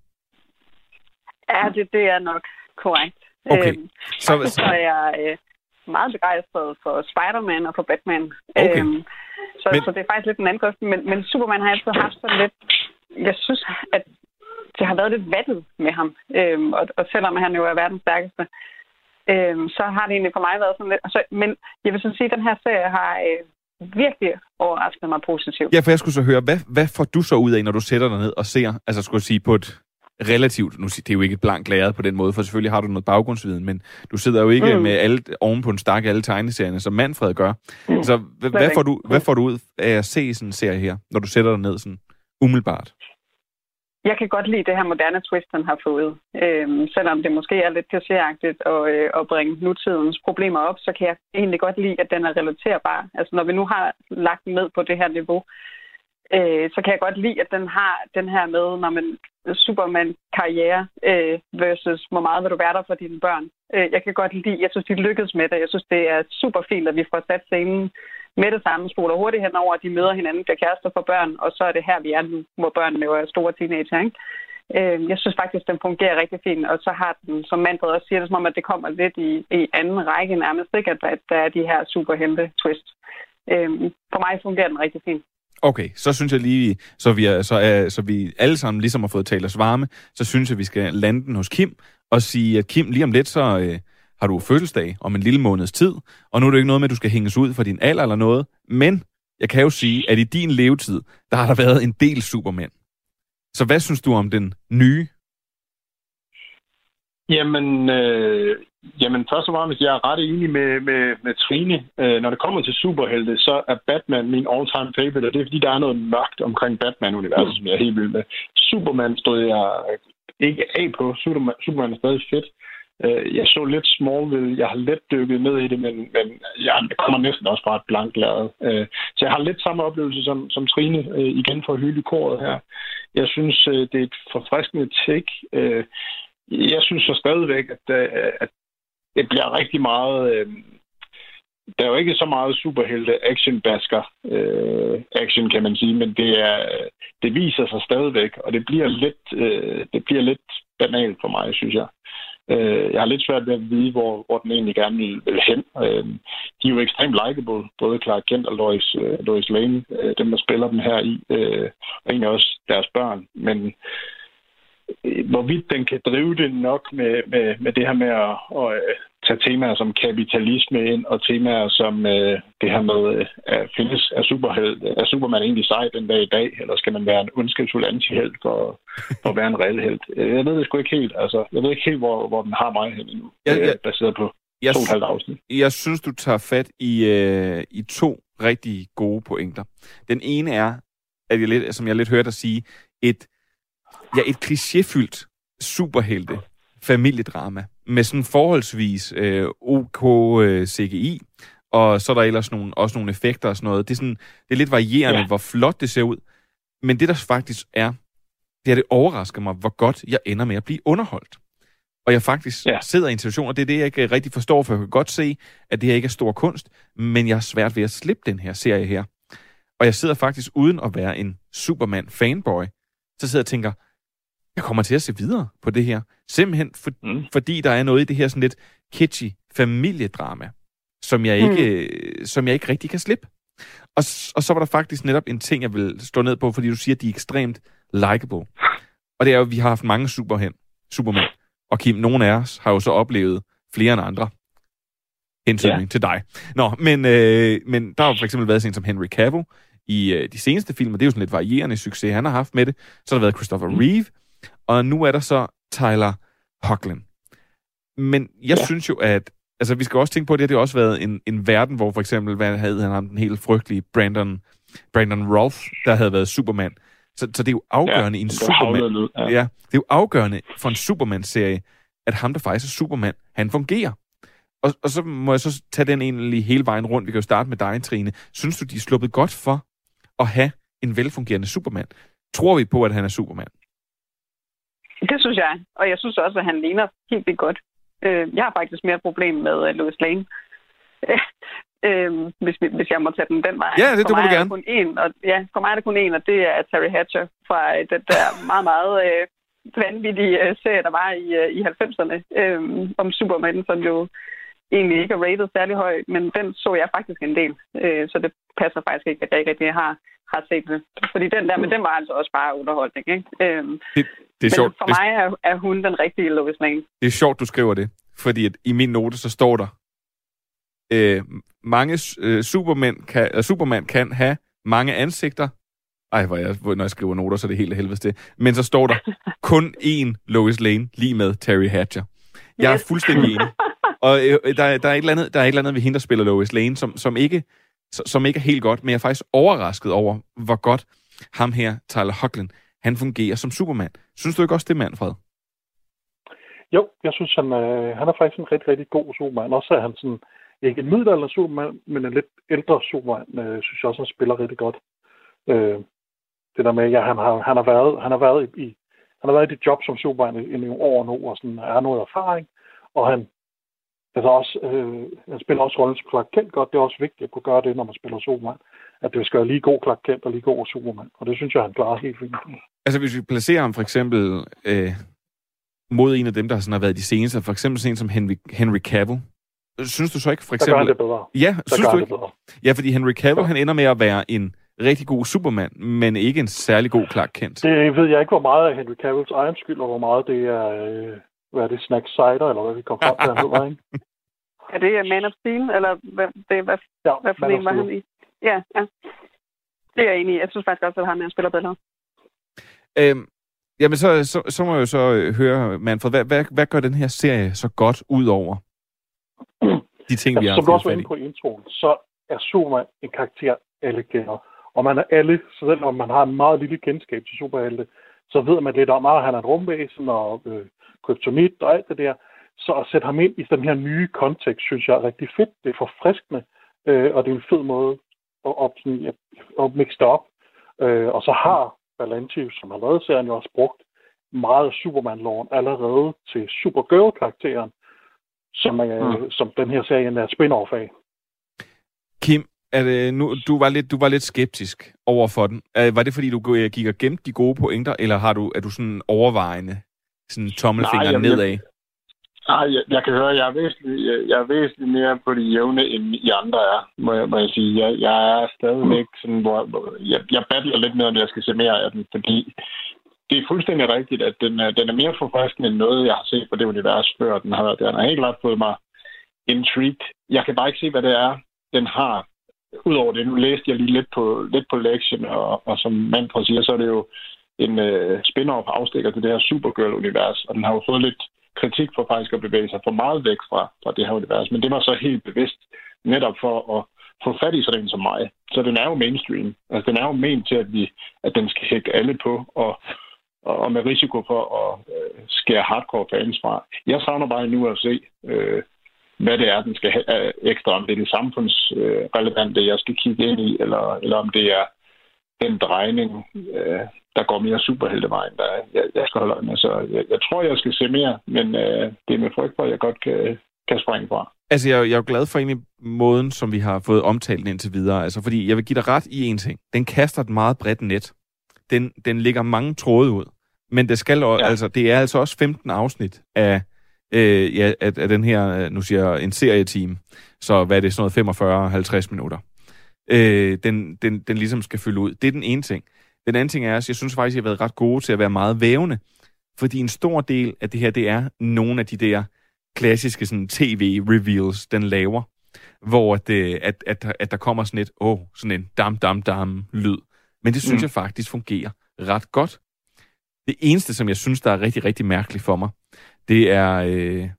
Ja, det, det er nok korrekt. Okay. Øhm, Så- så er jeg øh, meget begejstret for Spider-Man og for Batman. Okay. Øhm, så, Men- så det er faktisk lidt en anden grøft. Men, men Superman har altid haft sådan lidt... Jeg synes, at det har været lidt vattet med ham. Øhm, og, og selvom han jo er verdens stærkeste, øhm, så har det egentlig for mig været sådan lidt... Så, men jeg vil så sige, at den her serie har øh, virkelig overrasket mig positivt. Ja, for jeg skulle så høre, hvad, hvad får du så ud af, når du sætter dig ned og ser, altså skulle jeg sige på et relativt, nu det er jo ikke et blankt lærred på den måde, for selvfølgelig har du noget baggrundsviden, men du sidder jo ikke mm. Mm. med alle, oven på en stak alle tegneserierne, som Manfred gør. Mm. Så hvad, Slet hvad, får du, hvad får du ud af at se sådan en serie her, når du sætter dig ned sådan umiddelbart? Jeg kan godt lide det her moderne twist, han har fået. Øhm, selvom det måske er lidt klichéagtigt at, øh, at bringe nutidens problemer op, så kan jeg egentlig godt lide, at den er relaterbar. Altså når vi nu har lagt den ned på det her niveau, øh, så kan jeg godt lide, at den har den her med, når man Superman-karriere øh, versus hvor meget vil du være der for dine børn. Øh, jeg kan godt lide, jeg synes, de lykkedes med det. Jeg synes, det er super fint, at vi får sat scenen med det samme, spoler hurtigt henover, at de møder hinanden, bliver kærester for børn, og så er det her, vi er nu, hvor børnene jo er store teenager. Ikke? Øh, jeg synes faktisk, den fungerer rigtig fint, og så har den, som Manfred også siger, det som om, at det kommer lidt i, i anden række nærmest, ikke? At, at der er de her superhente twist. Øh, for mig fungerer den rigtig fint. Okay, så synes jeg lige, så vi, er, så, er, så vi alle sammen ligesom har fået talt os varme, så synes jeg, vi skal lande den hos Kim og sige, at Kim, lige om lidt, så øh, har du fødselsdag om en lille måneds tid, og nu er det ikke noget med, at du skal hænges ud for din alder eller noget, men jeg kan jo sige, at i din levetid, der har der været en del supermænd. Så hvad synes du om den nye? Jamen, øh, jamen, først og fremmest, jeg er ret enig med, med, med Trine. Øh, når det kommer til superhelte, så er Batman min all-time favorite, og det er fordi, der er noget mørkt omkring Batman-universet, som jeg er helt vild med. Superman stod jeg ikke af på. Superman, Superman er stadig fedt. Øh, jeg så lidt Smallville. Jeg har lidt dykket ned i det, men, men jeg kommer næsten også fra et blankt lærred. Øh, så jeg har lidt samme oplevelse som, som Trine, øh, igen for at hylde koret her. Jeg synes, øh, det er et forfriskende take. Øh, jeg synes så stadigvæk, at, øh, at det bliver rigtig meget... Øh, der er jo ikke så meget superhelte action basker øh, action, kan man sige, men det er det viser sig stadigvæk, og det bliver lidt, øh, det bliver lidt banalt for mig, synes jeg. Øh, jeg har lidt svært ved at vide, hvor, hvor den egentlig gerne vil, vil hen. Øh, de er jo ekstremt likeable, både Clark Kent og Lois, øh, Lois Lane, øh, dem der spiller dem her i, øh, og egentlig også deres børn. Men øh, hvorvidt den kan drive det nok med, med, med det her med at, at øh, tage temaer som kapitalisme ind, og temaer som øh, det her med, øh, at findes er, superheld, er Superman egentlig sej den dag i dag, eller skal man være en ondskabsfuld antihelt for, for at være en reel held? Øh, Jeg ved det sgu ikke helt. Altså, jeg ved ikke helt, hvor, hvor den har mig hen endnu, Ja, ja, baseret på Jeg, to og afsnit. jeg synes, du tager fat i, øh, i to rigtig gode pointer. Den ene er, at jeg lidt, som jeg lidt hørte dig sige, et, ja, et klichéfyldt superhelte familiedrama med sådan forholdsvis øh, OK øh, CGI, og så er der ellers nogle, også nogle effekter og sådan noget. Det er, sådan, det er lidt varierende, ja. Hvor flot det ser ud. Men det, der faktisk er, det er, det overrasker mig, hvor godt jeg ender med at blive underholdt. Og jeg faktisk ja. sidder i en situation, og det er det, jeg ikke rigtig forstår, for jeg kan godt se, at det her ikke er stor kunst, men jeg har svært ved at slippe den her serie her. Og jeg sidder faktisk uden at være en Superman-fanboy, så sidder jeg og tænker, jeg kommer til at se videre på det her. Simpelthen for, mm. fordi der er noget i det her sådan lidt kitschy familiedrama, som jeg ikke, mm. som jeg ikke rigtig kan slippe. Og, og så var der faktisk netop en ting, jeg vil stå ned på, fordi du siger, at de er ekstremt likable. Og det er jo, at vi har haft mange superhen, supermænd. Og Kim, nogle af os har jo så oplevet flere end andre. Hentydning ja. til dig. Nå, men, øh, men der har for eksempel været sådan som Henry Cavill i øh, de seneste film, og det er jo sådan lidt varierende succes, han har haft med det. Så har der været Christopher mm. Reeve, og nu er der så Tyler Hoechlin. Men jeg ja. synes jo, at altså, vi skal også tænke på, at det har også været en, en verden, hvor for eksempel, hvad havde han ham, den helt frygtelige Brandon, Brandon Rolf, der havde været Superman. Så, så det er jo afgørende ja, i en Superman. ned, ja. ja, det er jo afgørende for en Superman-serie, at ham, der faktisk er Superman, han fungerer. Og, og så må jeg så tage den egentlig hele vejen rundt. Vi kan jo starte med dig, Trine. Synes du, de er sluppet godt for at have en velfungerende Superman? Tror vi på, at han er Superman? Det synes jeg. Og jeg synes også, at han ligner helt vildt godt. Øh, jeg har faktisk mere problem med uh, Lois Lane. øh, hvis, vi- hvis jeg må tage den den vej. Ja, det- det må du er gerne. Kun én, og, ja, for mig er det kun en, og det er Terry Hatcher fra øh, den der meget, meget øh, vanvittige øh, serie, der var i, øh, i 90'erne øh, om Superman, som jo egentlig ikke er rated særlig højt, men den så jeg faktisk en del. Øh, så det passer faktisk ikke, at jeg ikke rigtig har, har set det. Fordi den der, men den var altså også bare underholdning. Ikke? Øh, Det, det er men sjovt. for mig er, er hun den rigtige Lois Lane. det er sjovt, du skriver det. Fordi at i min note, så står der, øh, mange øh, Superman, kan, øh, Superman kan have mange ansigter. Ej, hvor jeg, når jeg skriver noter, så er det helt af helvede det. Men så står der kun én Lois Lane, lige med Terry Hatcher. Jeg er fuldstændig enig. Og øh, øh der, der, er et eller andet, der er et eller andet ved hende, der spiller Lois Lane, som, som, ikke, som ikke er helt godt, men jeg er faktisk overrasket over, hvor godt ham her, Tyler Hoechlin, han fungerer som Superman. Synes du ikke også det, Manfred? Jo, jeg synes, han, øh, han er faktisk en rigtig, rigtig god Superman. Også er han sådan, ikke en middelalder Superman, men en lidt ældre Superman, øh, synes jeg også, han spiller rigtig godt. Øh, det der med, ja, han har, han har været, han har været i, i han har været i det job som Superman i, i nogle år nu, og sådan, er noget erfaring, og han, altså også, øh, han spiller også rollen som Clark Kent godt. Det er også vigtigt at kunne gøre det, når man spiller Superman. At det skal være lige god Clark Kent og lige god Superman. Og det synes jeg, han klarer helt fint. Altså, hvis vi placerer ham for eksempel øh, mod en af dem, der sådan har været de seneste, for eksempel sådan en som Henry, Henry Cavill, synes du så ikke for Der gør eksempel... det bedre. Ja, Der synes du ikke? bedre. Ja, fordi Henry Cavill, han ender med at være en rigtig god Superman, men ikke en særlig god Clark Kent. Det ved jeg ikke, hvor meget af Henry Cavills egen skyld, og hvor meget det er, øh, hvad er det, Snack Cider, eller hvad vi kom frem til, han hedder, ikke? Er det øh, Man of Steel, eller hvad, det, hvad, ja, hvad for en var han i? Ja, ja. Det er jeg enig i. Jeg synes faktisk også, at han spiller bedre. Øhm, jamen, så, så, så må jeg jo så øh, høre, Manfred, hvad, hvad, hvad gør den her serie så godt ud over de ting, vi har som du også var inde på introen, så er Superman en karakter, alle kender. Og man er alle, så selvom man har en meget lille kendskab til superhelte, så ved man lidt om, at han er et rumvæsen og øh, kryptonit og alt det der. Så at sætte ham ind i den her nye kontekst, synes jeg er rigtig fedt. Det er forfriskende, øh, og det er en fed måde at, at, at, at mixe det op. Øh, og så har Valenti, som har lavet serien, jo også brugt meget Superman-loven allerede til Supergirl-karakteren, som, er, mm. som den her serie er spin-off af. Kim, er det, nu, du, var lidt, du var lidt skeptisk over for den. Er, var det, fordi du øh, gik og gemte de gode pointer, eller har du, er du sådan overvejende sådan tommelfinger jamen, nedad? Jeg, nej, jeg, jeg kan høre, jeg er væsentligt, jeg, jeg er væsentligt mere på det jævne, end I andre er, må jeg, må jeg sige. Jeg, jeg er stadigvæk sådan, hvor, hvor jeg, jeg battler lidt med, om jeg skal se mere af den, fordi det er fuldstændig rigtigt, at den er, den er mere forfriskende end noget, jeg har set på det univers før. Den har, den har helt klart fået mig intrigued. Jeg kan bare ikke se, hvad det er, den har. Udover det, nu læste jeg lige lidt på, lidt på lektien, og, og som Manfred siger, så er det jo en øh, spin-off afstikker til det her Supergirl-univers, og den har jo fået lidt kritik for faktisk at bevæge sig for meget væk fra, fra det her univers, men det var så helt bevidst netop for at få fat i sådan en som mig. Så den er jo mainstream. Altså, den er jo ment til, at, vi, at den skal hække alle på, og, og, med risiko for at øh, skære hardcore fans fra. Jeg savner bare nu at se, øh, hvad det er, den skal have øh, ekstra, om det er det samfundsrelevante, jeg skal kigge ind i, eller, eller om det er den drejning, øh, der går mere superheltevejen, der jeg, jeg skal holde øje med. Så jeg, jeg tror, jeg skal se mere, men øh, det er med frygt for, at jeg godt kan, kan springe fra. Altså, jeg, jeg er jo glad for egentlig måden, som vi har fået omtalt indtil videre. Altså, fordi jeg vil give dig ret i en ting. Den kaster et meget bredt net. Den, den lægger mange tråde ud. Men det skal ja. altså, det er altså også 15 afsnit af, øh, ja, af, af den her, øh, nu siger jeg, en serieteam. Så hvad er det, sådan noget 45-50 minutter. Øh, den, den, den ligesom skal fylde ud. Det er den ene ting. Den anden ting er, at jeg synes faktisk, at jeg har været ret gode til at være meget vævende. Fordi en stor del af det her, det er nogle af de der klassiske sådan, tv-reveals, den laver, hvor det, at, at, at der kommer sådan et, åh, oh, sådan en dam-dam-dam-lyd. Men det synes mm. jeg faktisk fungerer ret godt. Det eneste, som jeg synes, der er rigtig, rigtig mærkeligt for mig, det er øh,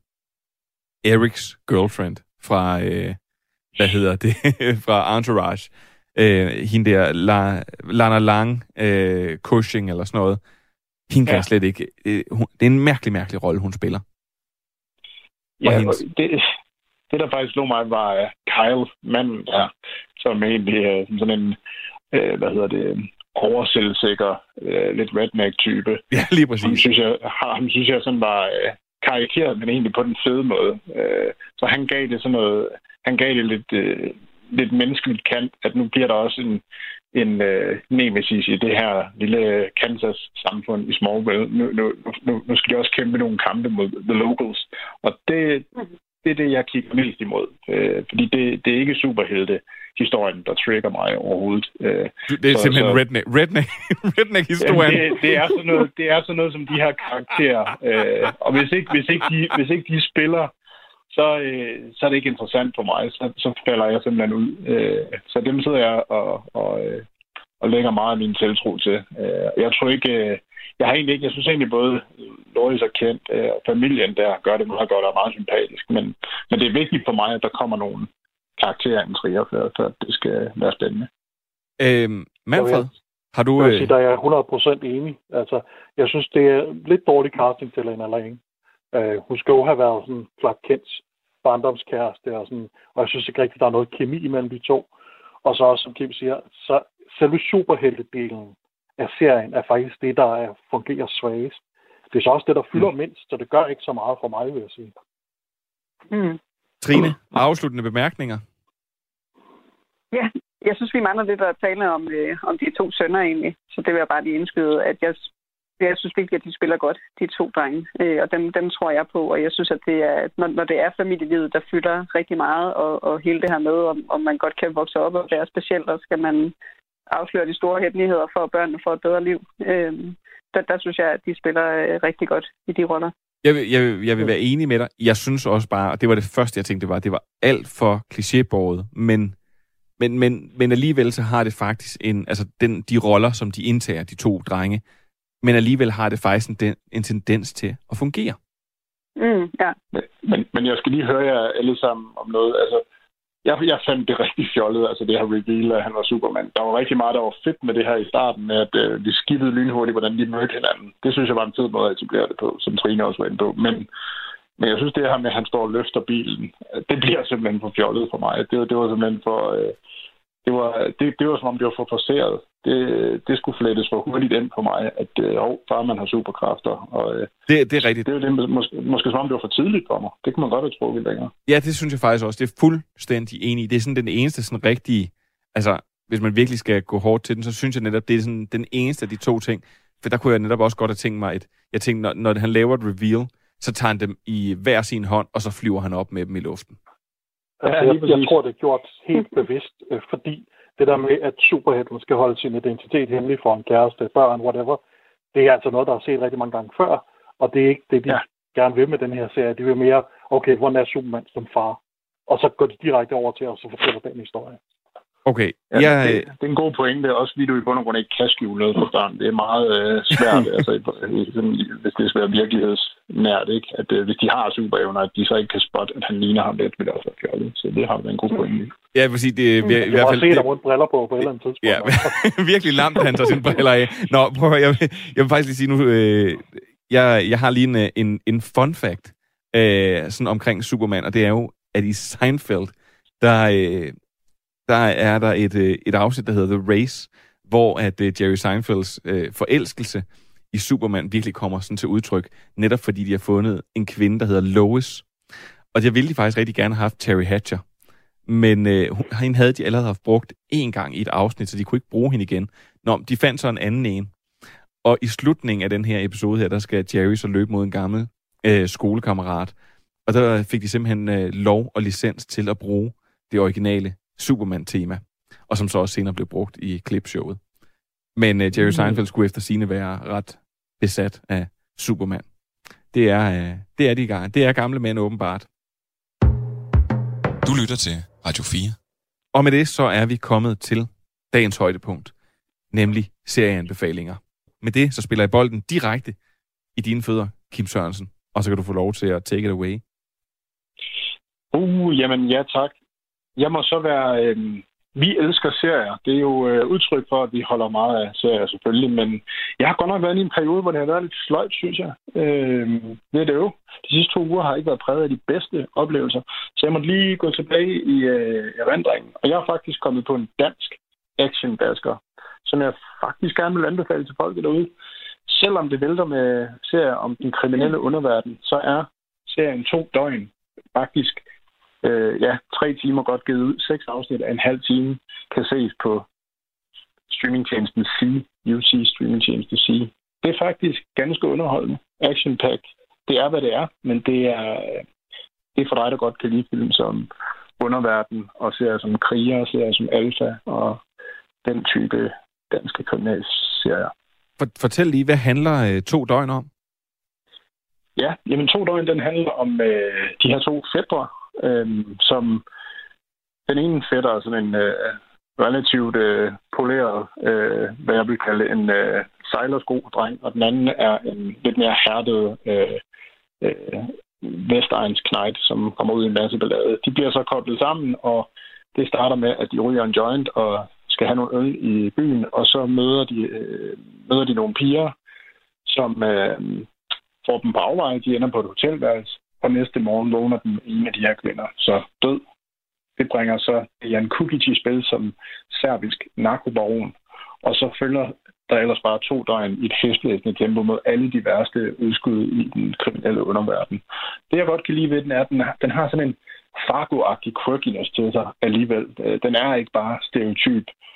Erics girlfriend fra, øh, hvad hedder det, fra Entourage. Øh, hende der, La, Lana Lang, øh, Cushing eller sådan noget. Hende kan Ja. slet ikke... Øh, hun, det er en mærkelig, mærkelig rolle, hun spiller. Ja, hendes- og det, det, der faktisk slog mig, var uh, Kyle, manden der, som egentlig uh, sådan en, uh, hvad hedder det, overselvsikker, uh, lidt redneck-type. Ja, lige præcis. Ham synes jeg, ham synes jeg sådan var uh, karikeret, men egentlig på den fede måde. Uh, så han gav det sådan noget, han gav det lidt, uh, lidt menneskeligt kant, at nu bliver der også en, en uh, nemesis i det her lille Kansas-samfund i Smallville. Nu, nu, nu, nu skal de også kæmpe nogle kampe mod The Locals. Og det, det er det, jeg kigger mest imod. Øh, fordi det, det er ikke superhelte historien, der trigger mig overhovedet. Øh, Det er simpelthen redneck, redneck, redneck-historien. Jamen, det, det, er sådan noget, det er sådan noget som de her karakterer. Øh, og hvis ikke, hvis, ikke de, hvis ikke de spiller, så, øh, så er det ikke interessant for mig. Så, så falder jeg simpelthen ud. Øh, så dem sidder jeg og, og, øh, og lægger meget af min tiltro til. Øh, jeg tror ikke... Øh, jeg har egentlig ikke, jeg synes egentlig både Loris og Kent øh, og familien der gør det meget godt og er meget sympatisk, men, men det er vigtigt for mig, at der kommer nogle karakterer i en trier, for, for at det skal være spændende. Øhm, Manfred, har du... Jeg vil Øh, sige, der er jeg 100% enig. Altså, jeg synes, det er lidt dårlig casting til Lena Lang. Uh, hun skal jo have været sådan Clark Kents barndomskæreste, og, sådan, og jeg synes ikke rigtigt, der er noget kemi imellem de to. Og så også, som Kim siger, så selve superheltedelen af serien er faktisk det, der er, fungerer svagest. Det er så også det, der fylder mm. mindst, så det gør ikke så meget for mig, vil jeg sige. Mm. Trine, afsluttende bemærkninger? Ja, jeg synes, vi mangler lidt at tale om, øh, om de to sønner egentlig. Så det vil jeg bare lige indskyde, at jeg, jeg synes virkelig, at de spiller godt, de to drenge. Øh, og dem, dem tror jeg på, og jeg synes, at det er, når, når det er familielivet, der fylder rigtig meget, og, og hele det her med, om, om man godt kan vokse op og være specielt, og skal man afsløre de store hemmeligheder for, at børnene får et bedre liv. Øh, der, der synes jeg, at de spiller øh, rigtig godt i de roller. Jeg vil, jeg, vil, jeg vil være enig med dig. Jeg synes også bare, og det var det første, jeg tænkte, var, det var alt for klichébordet, men, men, men, men alligevel så har det faktisk en, altså den, de roller, som de indtager, de to drenge, men alligevel har det faktisk en, den, en tendens til at fungere. Mm, ja. Men, men, men jeg skal lige høre jer alle sammen om noget. Altså, jeg, jeg fandt det rigtig fjollet, altså det her reveal, at han var Superman. Der var rigtig meget, der var fedt med det her i starten, med at øh, de skippede lynhurtigt, hvordan de mødte hinanden. Det synes jeg var en fed måde at etablere det på, som Trine også var inde på. Men, men jeg synes, det her med, at han står og løfter bilen, det bliver simpelthen for fjollet for mig. Det, det var simpelthen for... Øh, det var, det, det var som om, det var for forseret. Det, det skulle flettes for hurtigt ind på mig, at øh, oh, far, man har superkræfter. Og, øh, Det, det er rigtigt. det er det, måske, måske som om, det var for tidligt for mig. Det kunne man godt have trukket længere. Ja, det synes jeg faktisk også. Det er fuldstændig enig i. Det er sådan den eneste sådan rigtige, altså hvis man virkelig skal gå hårdt til den, så synes jeg netop, det er sådan den eneste af de to ting. For der kunne jeg netop også godt have tænkt mig, at jeg tænkte, når, når han laver et reveal, så tager han dem i hver sin hånd, og så flyver han op med dem i luften. Altså, Ja, jeg, jeg tror, det er gjort helt bevidst, øh, fordi det der med, at superhelten skal holde sin identitet hemmelig for en kæreste, børn, whatever, det er altså noget, der er set rigtig mange gange før, og det er ikke det, de ja. gerne vil med den her serie. De vil mere, okay, hvordan er Superman som far? Og så går de direkte over til, og så fortæller den historie. Okay, Ja, ja, det, det er en god pointe, også fordi du i bund og grund ikke kan skjule noget for børn. Det er meget øh, svært, altså, hvis det skal være virkelighedsnært, ikke? At øh, hvis de har superevner, at de så ikke kan spotte, at han ligner ham lidt, vil det også være fjollet. Så det har du en god pointe i. ja, jeg vil sige, det er i, i Jeg hvert har fald... set Det, ham uden briller på på et eller andet tidspunkt. ja, virkelig lamt, han tager sine briller af. Nå, prøv at jeg, vil- jeg vil faktisk lige sige nu, øh, jeg, jeg har lige en, øh, en, en fun fact øh, sådan omkring Superman, og det er jo, at i Seinfeld, der, øh, der er der et, øh, et afsnit, der hedder The Race, hvor at øh, Jerry Seinfelds øh, forelskelse i Superman virkelig kommer sådan til udtryk, netop fordi de har fundet en kvinde, der hedder Lois. Og jeg ville de faktisk rigtig gerne have haft Terry Hatcher. Men øh, hun- hende havde de allerede haft brugt én gang i et afsnit, så de kunne ikke bruge hende igen. Nå, de fandt så en anden en. Og i slutningen af den her episode her, der skal Jerry så løbe mod en gammel øh, skolekammerat. Og der fik de simpelthen øh, lov og licens til at bruge det originale Superman-tema. Og som så også senere blev brugt i klipshowet. Men øh, Jerry Mm. Seinfeld skulle efter sine være ret besat af Superman. Det er, øh, det er de gange. Det er gamle mænd åbenbart. Du lytter til Radio 4. Og med det så er vi kommet til dagens højdepunkt, nemlig serieanbefalinger. Med det så spiller jeg bolden direkte i dine fødder, Kim Sørensen, og så kan du få lov til at take it away. Uh, jamen ja tak. Jeg må så være, øh, vi elsker serier. Det er jo øh, udtryk for, at vi holder meget af serier selvfølgelig, men jeg har godt nok været i en periode, hvor det har været lidt sløjt, synes jeg. Øh, det er det jo. De sidste to uger har ikke været præget af de bedste oplevelser, så jeg måtte lige gå tilbage i øh, erindringen. Og jeg har faktisk kommet på en dansk action som jeg faktisk gerne vil anbefale til folk derude. Selvom det vælter med serier om den kriminelle underverden, så er serien to døgn faktisk øh, ja, tre timer godt givet ud. Seks afsnit af en halv time kan ses på streamingtjenesten C, UC streamingtjenesten C. Det er faktisk ganske underholdende. action -packed. Det er, hvad det er, men det er, det er for dig, der godt kan lide film som underverden, og ser som kriger, og ser som alfa, og den type danske kriminalserier. For, fortæl lige, hvad handler øh, to døgn om? Ja, jamen to døgn, den handler om øh, de her to fædre, øh, som den ene fætter sådan en øh, relativt øh, poleret, øh, hvad jeg vil kalde en øh, sejlersko-dreng, og den anden er en lidt mere hærdet øh, øh, Vestegns Knight, som kommer ud i en masse ballade. De bliver så koblet sammen, og det starter med, at de ryger en joint og skal have nogle øl i byen, og så møder de, øh, møder de nogle piger, som øh, får dem på afveje. De ender på et hotelværelse, og næste morgen vågner den ene af de her kvinder så død. Det bringer så Jan Kukic i spil som serbisk narkobaron, og så følger der ellers bare to døgn i et hæsblæsende tempo mod alle de værste udskud i den kriminelle underverden. Det, jeg godt kan lide ved den, er, at den, den har sådan en Fargo-agtig quirkiness til sig alligevel. Øh, den er ikke bare stereotyp øh,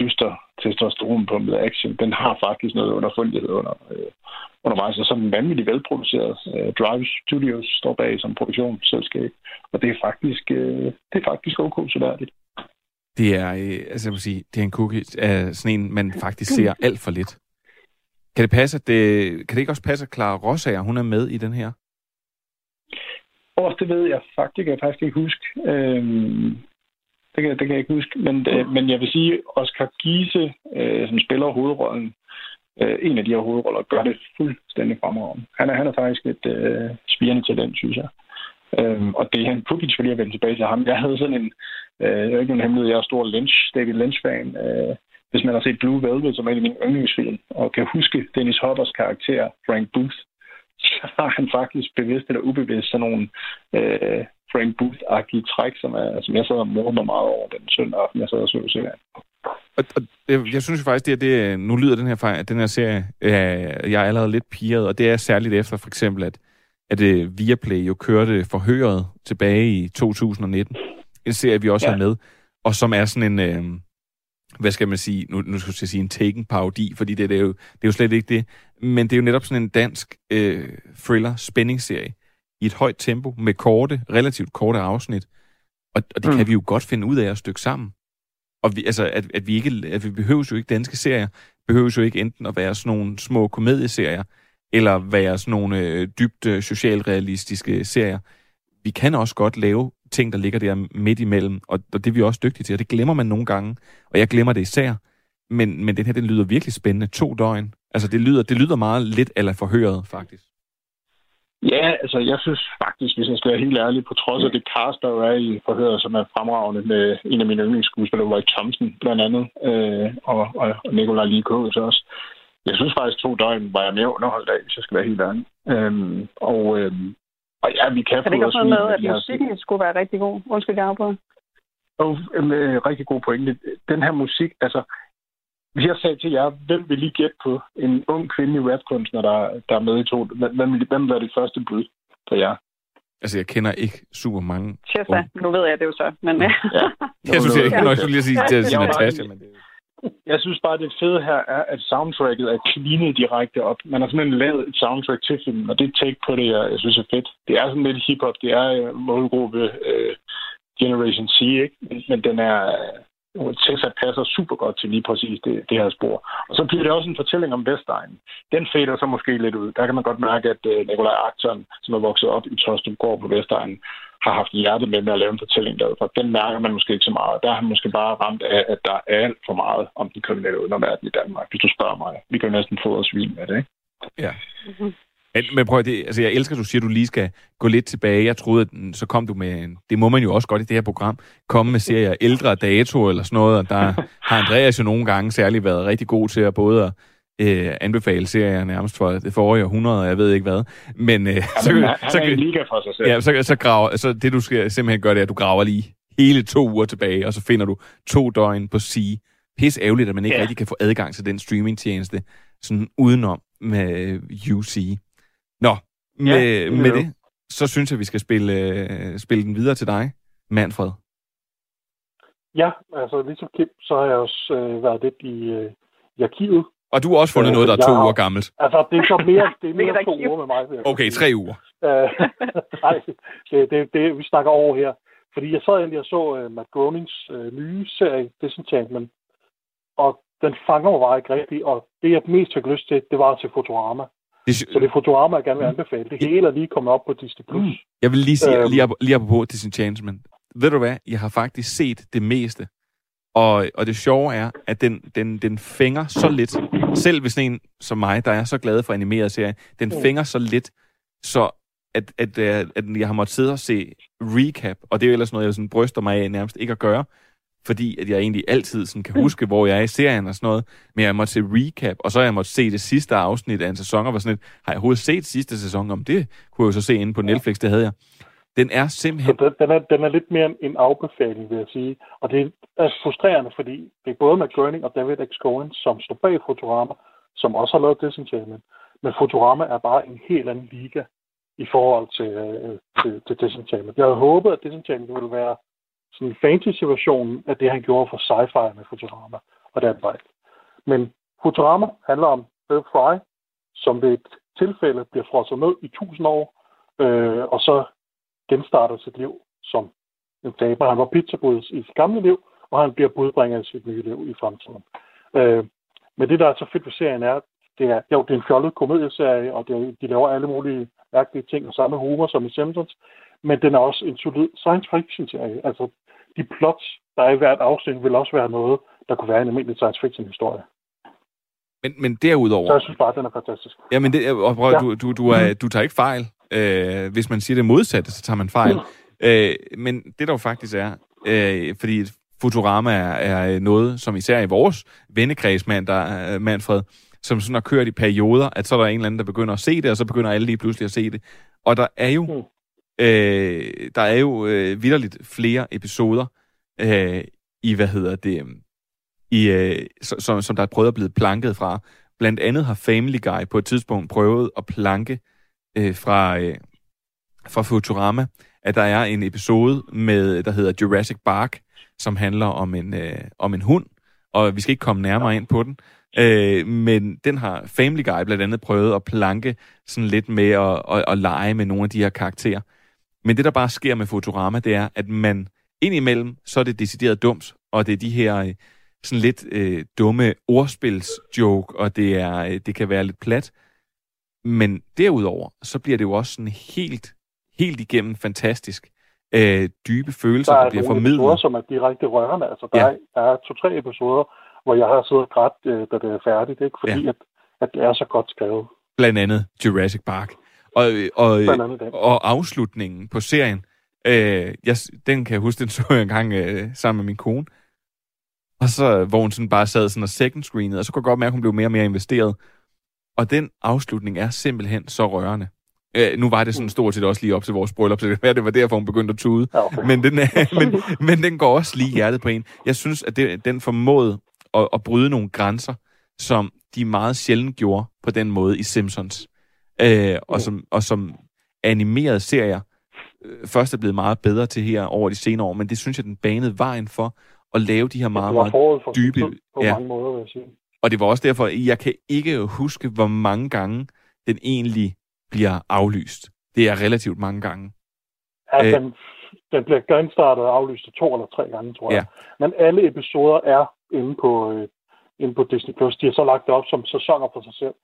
dyster testosteronpumpet action. Den har faktisk noget underfundighed under, øh, undervejs, og så er den vanvittigt velproduceret. Øh, Drive Studios står bag som produktionsselskab, og det er faktisk, øh, det er faktisk ok så Det er, øh, altså jeg må sige, det er en cookie er sådan en, man faktisk ser alt for lidt. Kan det passe, at det, kan det ikke også passe, at Clara Rossager, hun er med i den her? Åh, det ved jeg faktisk, jeg faktisk ikke huske. Øhm, det kan, det kan jeg ikke huske. Men, øh, men jeg vil sige, Oscar Giese, øh, som spiller hovedrollen, øh, en af de her hovedroller, gør det fuldstændig fremragende. Han er, han er faktisk et øh, spirende talent, synes jeg. Øhm, og det er han Pukic, for lige at vende tilbage til ham. Jeg havde sådan en, øh, jeg er ikke nogen hemmelighed, jeg er stor Lynch, David Lynch-fan. Øh, hvis man har set Blue Velvet, som er en af mine yndlingsfilm, og kan huske Dennis Hoppers karakter, Frank Booth, så har han faktisk bevidst eller ubevidst sådan nogle øh, Frank Booth-agtige træk, som, er, som jeg sad og morede mig meget over den søndag aften, jeg sad og så serien. Og, og jeg synes faktisk, det er det, nu lyder den her, at den her serie, øh, jeg er allerede lidt piret, og det er særligt efter for eksempel, at, at uh, Viaplay jo kørte forhøret tilbage i 2019. En serie, vi også ja. har med, og som er sådan en, øh, hvad skal man sige, nu, nu skal jeg sige en taken parodi, fordi det, det, er jo, det er jo slet ikke det, men det er jo netop sådan en dansk øh, thriller spændingsserie i et højt tempo med korte, relativt korte afsnit, og, og det mm. kan vi jo godt finde ud af at stykke sammen. Og vi, altså, at, at vi ikke, at vi behøver jo ikke danske serier, behøver jo ikke enten at være sådan nogle små komedieserier, eller være sådan nogle øh, dybt øh, socialrealistiske serier. Vi kan også godt lave ting, der ligger der midt imellem, og, og det er vi også dygtige til, og det glemmer man nogle gange, og jeg glemmer det især. Men, men den her, den lyder virkelig spændende. To døgn. Altså, det lyder, det lyder meget lidt eller forhøret, faktisk. Ja, altså jeg synes faktisk, hvis jeg skal være helt ærlig, på trods af det cast, der jo er i forhøret, som er fremragende med en af mine yndlingsskuespillere, Roy Thompson blandt andet, øh, og, og, Nikolaj Likås også. Jeg synes faktisk, to døgn var jeg mere underholdt af, hvis jeg skal være helt ærlig. Øhm, og, øhm, og ja, vi kan, kan det ikke også med, at musikken her... skulle være rigtig god? Undskyld, jeg på. Og øh, rigtig god pointe. Den her musik, altså jeg sagde til jer, hvem vil lige gætte på en ung kvindelig rapkunstner, der, der er med i to? Hvem, hvem var det første bud på jer? Altså, jeg kender ikke super mange. Tessa, nu ved jeg det jo så, men... Ja. ja. jeg synes, jeg, jeg, jeg lige at sige, det er Natasha, men det jeg synes bare, det fede her er, at soundtracket er cleanet direkte op. Man har simpelthen lavet et soundtrack til filmen, og det take på det, jeg, jeg synes er fedt. Det er sådan lidt hip-hop, det er øh, målgruppe uh, Generation C, ikke? Men den er, Tessa passer super godt til lige præcis det, det her spor. Og så bliver det også en fortælling om Vestegnen. Den fader så måske lidt ud. Der kan man godt mærke, at uh, Nikolaj Akton, som er vokset op i Tostrup Gård på Vestegnen, har haft hjertet med med at lave en fortælling derudfra. Den mærker man måske ikke så meget. Der har han måske bare ramt af, at der er alt for meget om den kriminelle underverden i Danmark, hvis du spørger mig. Vi kan jo næsten få os svin med det, ikke? Ja. Mm-hmm. Men, men prøv at det, altså jeg elsker, at du siger, at du lige skal gå lidt tilbage. Jeg troede, at så kom du med, det må man jo også godt i det her program, komme med serier ældre dato eller sådan noget, og der har Andreas jo nogle gange særligt været rigtig god til at både at øh, anbefale serier nærmest for det forrige århundrede, og jeg ved ikke hvad. Men, øh, Ja, så, han så, er en liga for sig selv. Ja, så, så, graver, så det du skal simpelthen gøre, det er, at du graver lige hele to uger tilbage, og så finder du to døgn på Sea. Pis ærgerligt, at man ikke. Ja. rigtig kan få adgang til den streamingtjeneste, sådan udenom med UC. Med, Ja, med det, så synes jeg, vi skal spille, øh, spille den videre til dig, Manfred. Ja, altså ligesom Kim, så har jeg også øh, været lidt i, øh, i arkivet. Og du har også fundet Øh, noget, der er to har- uger gammelt. Altså, det er så mere, det er mere to uger med mig. Okay, tre uger. Øh, nej, det, det, det, vi snakker over her. Fordi jeg sad egentlig og så uh, Matt Gronings uh, nye serie, Disenchantment, og den fanger mig bare ikke rigtigt, og det jeg mest fik lyst til, det var at se Futurama. Det, Så det er Futurama, jeg gerne vil anbefale. Det hele er lige kommet op på Disney+. Plus. Jeg vil lige sige, Øhm. lige, ap- lige apropos Disenchantment. Ved du hvad? Jeg har faktisk set det meste. Og, og det sjove er, at den, den, den fænger så lidt, selv hvis en som mig, der er så glad for animerede serier, den Mm. fænger så lidt, så at, at, at, at jeg har måttet sidde og se recap, og det er jo ellers noget, jeg sådan bryster mig af nærmest ikke at gøre, fordi at jeg egentlig altid sådan kan huske, hvor jeg er i serien og sådan noget, men jeg måtte se recap, og så jeg måtte se det sidste afsnit af en sæson, og var sådan lidt, har jeg overhovedet set sidste sæson om det? Kunne jeg jo så se inde på Netflix, det havde jeg. Den er Så simpelthen... den, den, er, den er lidt mere en- en afbefaling, vil jeg sige. Og det er frustrerende, fordi det er både Matt Groening og David X. Cohen, som står bag Futurama, som også har lavet Disenchantment. Men Futurama er bare en helt anden liga i forhold til, øh, til, til Disenchantment. Jeg havde håbet, at Disenchantment ville være sådan en fantasy-versionen af det, han gjorde for sci-fi med Futurama, og den vej. Men Futurama handler om Bill Fry, som ved et tilfælde bliver frosset ned i tusind år, øh, og så genstarter sit liv som en taber. Han var pizzabud i sit gamle liv, og han bliver budbringer i sit nye liv i fremtiden. Øh, men det, der er så fedt ved serien, er, det er, jo, det er en fjollet komedieserie, og det, er- de laver alle mulige mærkelige ting og samme humor som i Simpsons, men den er også en solid science fiction-serie. Altså, de plots, der er i hvert afsnit, vil også være noget, der kunne være en almindelig science fiction-historie. Men, men derudover... Så jeg synes bare, den er fantastisk. Ja, men det, og prøv, Ja. du, du, du, er, du tager ikke fejl. Øh, hvis man siger det modsatte, så tager man fejl. Øh, men det der jo faktisk er, øh, fordi Futurama er, er noget, som især i vores vennekreds, mand, der, øh, Manfred, som sådan har kørt i perioder, at så er der en eller anden, der begynder at se det, og så begynder alle lige pludselig at se det. Og der er jo, øh, der er jo øh, vidderligt flere episoder øh, i, hvad hedder det, øhm, i, øh, som, som, som der er prøvet at blive planket fra. Blandt andet har Family Guy på et tidspunkt prøvet at planke øh, fra, øh, fra Futurama, at der er en episode med, der hedder Jurassic Park, som handler om en, øh, om en hund, og vi skal ikke komme nærmere ind på den, øh, men den har Family Guy blandt andet prøvet at planke sådan lidt med at, at, at lege med nogle af de her karakterer. Men det, der bare sker med Futurama, det er, at man indimellem, så er det decideret dumt, og det er de her øh, sådan lidt øh, dumme ordspilsjoke, og det, er, øh, det kan være lidt plat. Men derudover, så bliver det jo også sådan helt, helt igennem fantastisk. Øh, dybe følelser, Der der, er bliver formidlet. episoder, som er direkte rørende. Altså, der, ja. er, der er to-tre episoder, hvor jeg har siddet og grædt, øh, da det er færdigt, ikke? fordi ja. at, at det er så godt skrevet. Blandt andet Jurassic Park. Og, og, og afslutningen på serien, øh, jeg, den kan jeg huske, den så jeg engang øh, sammen med min kone. Og så, hvor hun sådan bare sad sådan og second screenede, og så kunne jeg godt mærke, at hun blev mere og mere investeret. Og den afslutning er simpelthen så rørende. Øh, nu var det sådan stort set også lige op til vores bryllup, så det, være, det var derfor, hun begyndte at tude. Okay. men, den er, men, men den går også lige hjertet på en. Jeg synes, at det, den formåede at, at bryde nogle grænser, som de meget sjældent gjorde på den måde i Simpsons. Øh, og, som, og som animerede serier øh, først er blevet meget bedre til her over de senere år, men det synes jeg, den banede vejen for at lave de her meget, for meget sin dybe... på Ja, mange måder, vil jeg sige. og det var også derfor, at jeg kan ikke huske, hvor mange gange den egentlig bliver aflyst. Det er relativt mange gange. Ja, Øh. den, den bliver genstartet og aflyst to eller tre gange, tror jeg. Ja. Men alle episoder er inde på, øh, inde på Disney+. Plus. De har så lagt det op som sæsoner for sig selv.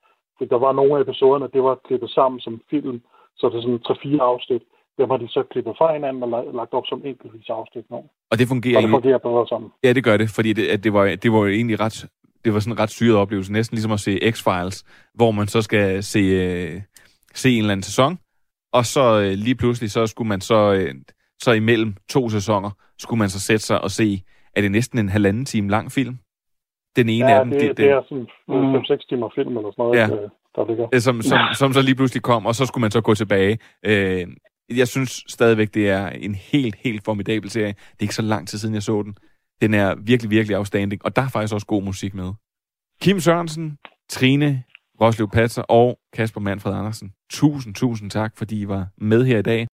For der var nogle af episoderne, det var klippet sammen som film, så det er sådan 3-4 afsnit. Dem har de så klippet fra hinanden og la- lagt op som enkeltvis afsnit nu. Og det fungerer Og det fungerer bedre sammen. Ja, det gør det, fordi det, at det, var, det var jo egentlig ret... Det var sådan en ret syret oplevelse, næsten ligesom at se X-Files, hvor man så skal se, øh, se en eller anden sæson, og så øh, lige pludselig, så skulle man så, øh, så imellem to sæsoner, skulle man så sætte sig og se, er det næsten en halvanden time lang film? Den ene Ja, af dem, det, det, det er sådan 5-6 timer film eller sådan noget, Ja. ja. der ligger. øh, som, som, som så lige pludselig kom, og så skulle man så gå tilbage. Øh, jeg synes stadigvæk, det er en helt, helt formidabel serie. Det er ikke så lang tid siden, jeg så den. Den er virkelig, virkelig outstanding, og der er faktisk også god musik med. Kim Sørensen, Trine Roslev Patser og Kasper Manfred Andersen. Tusind, tusind tak, fordi I var med her i dag.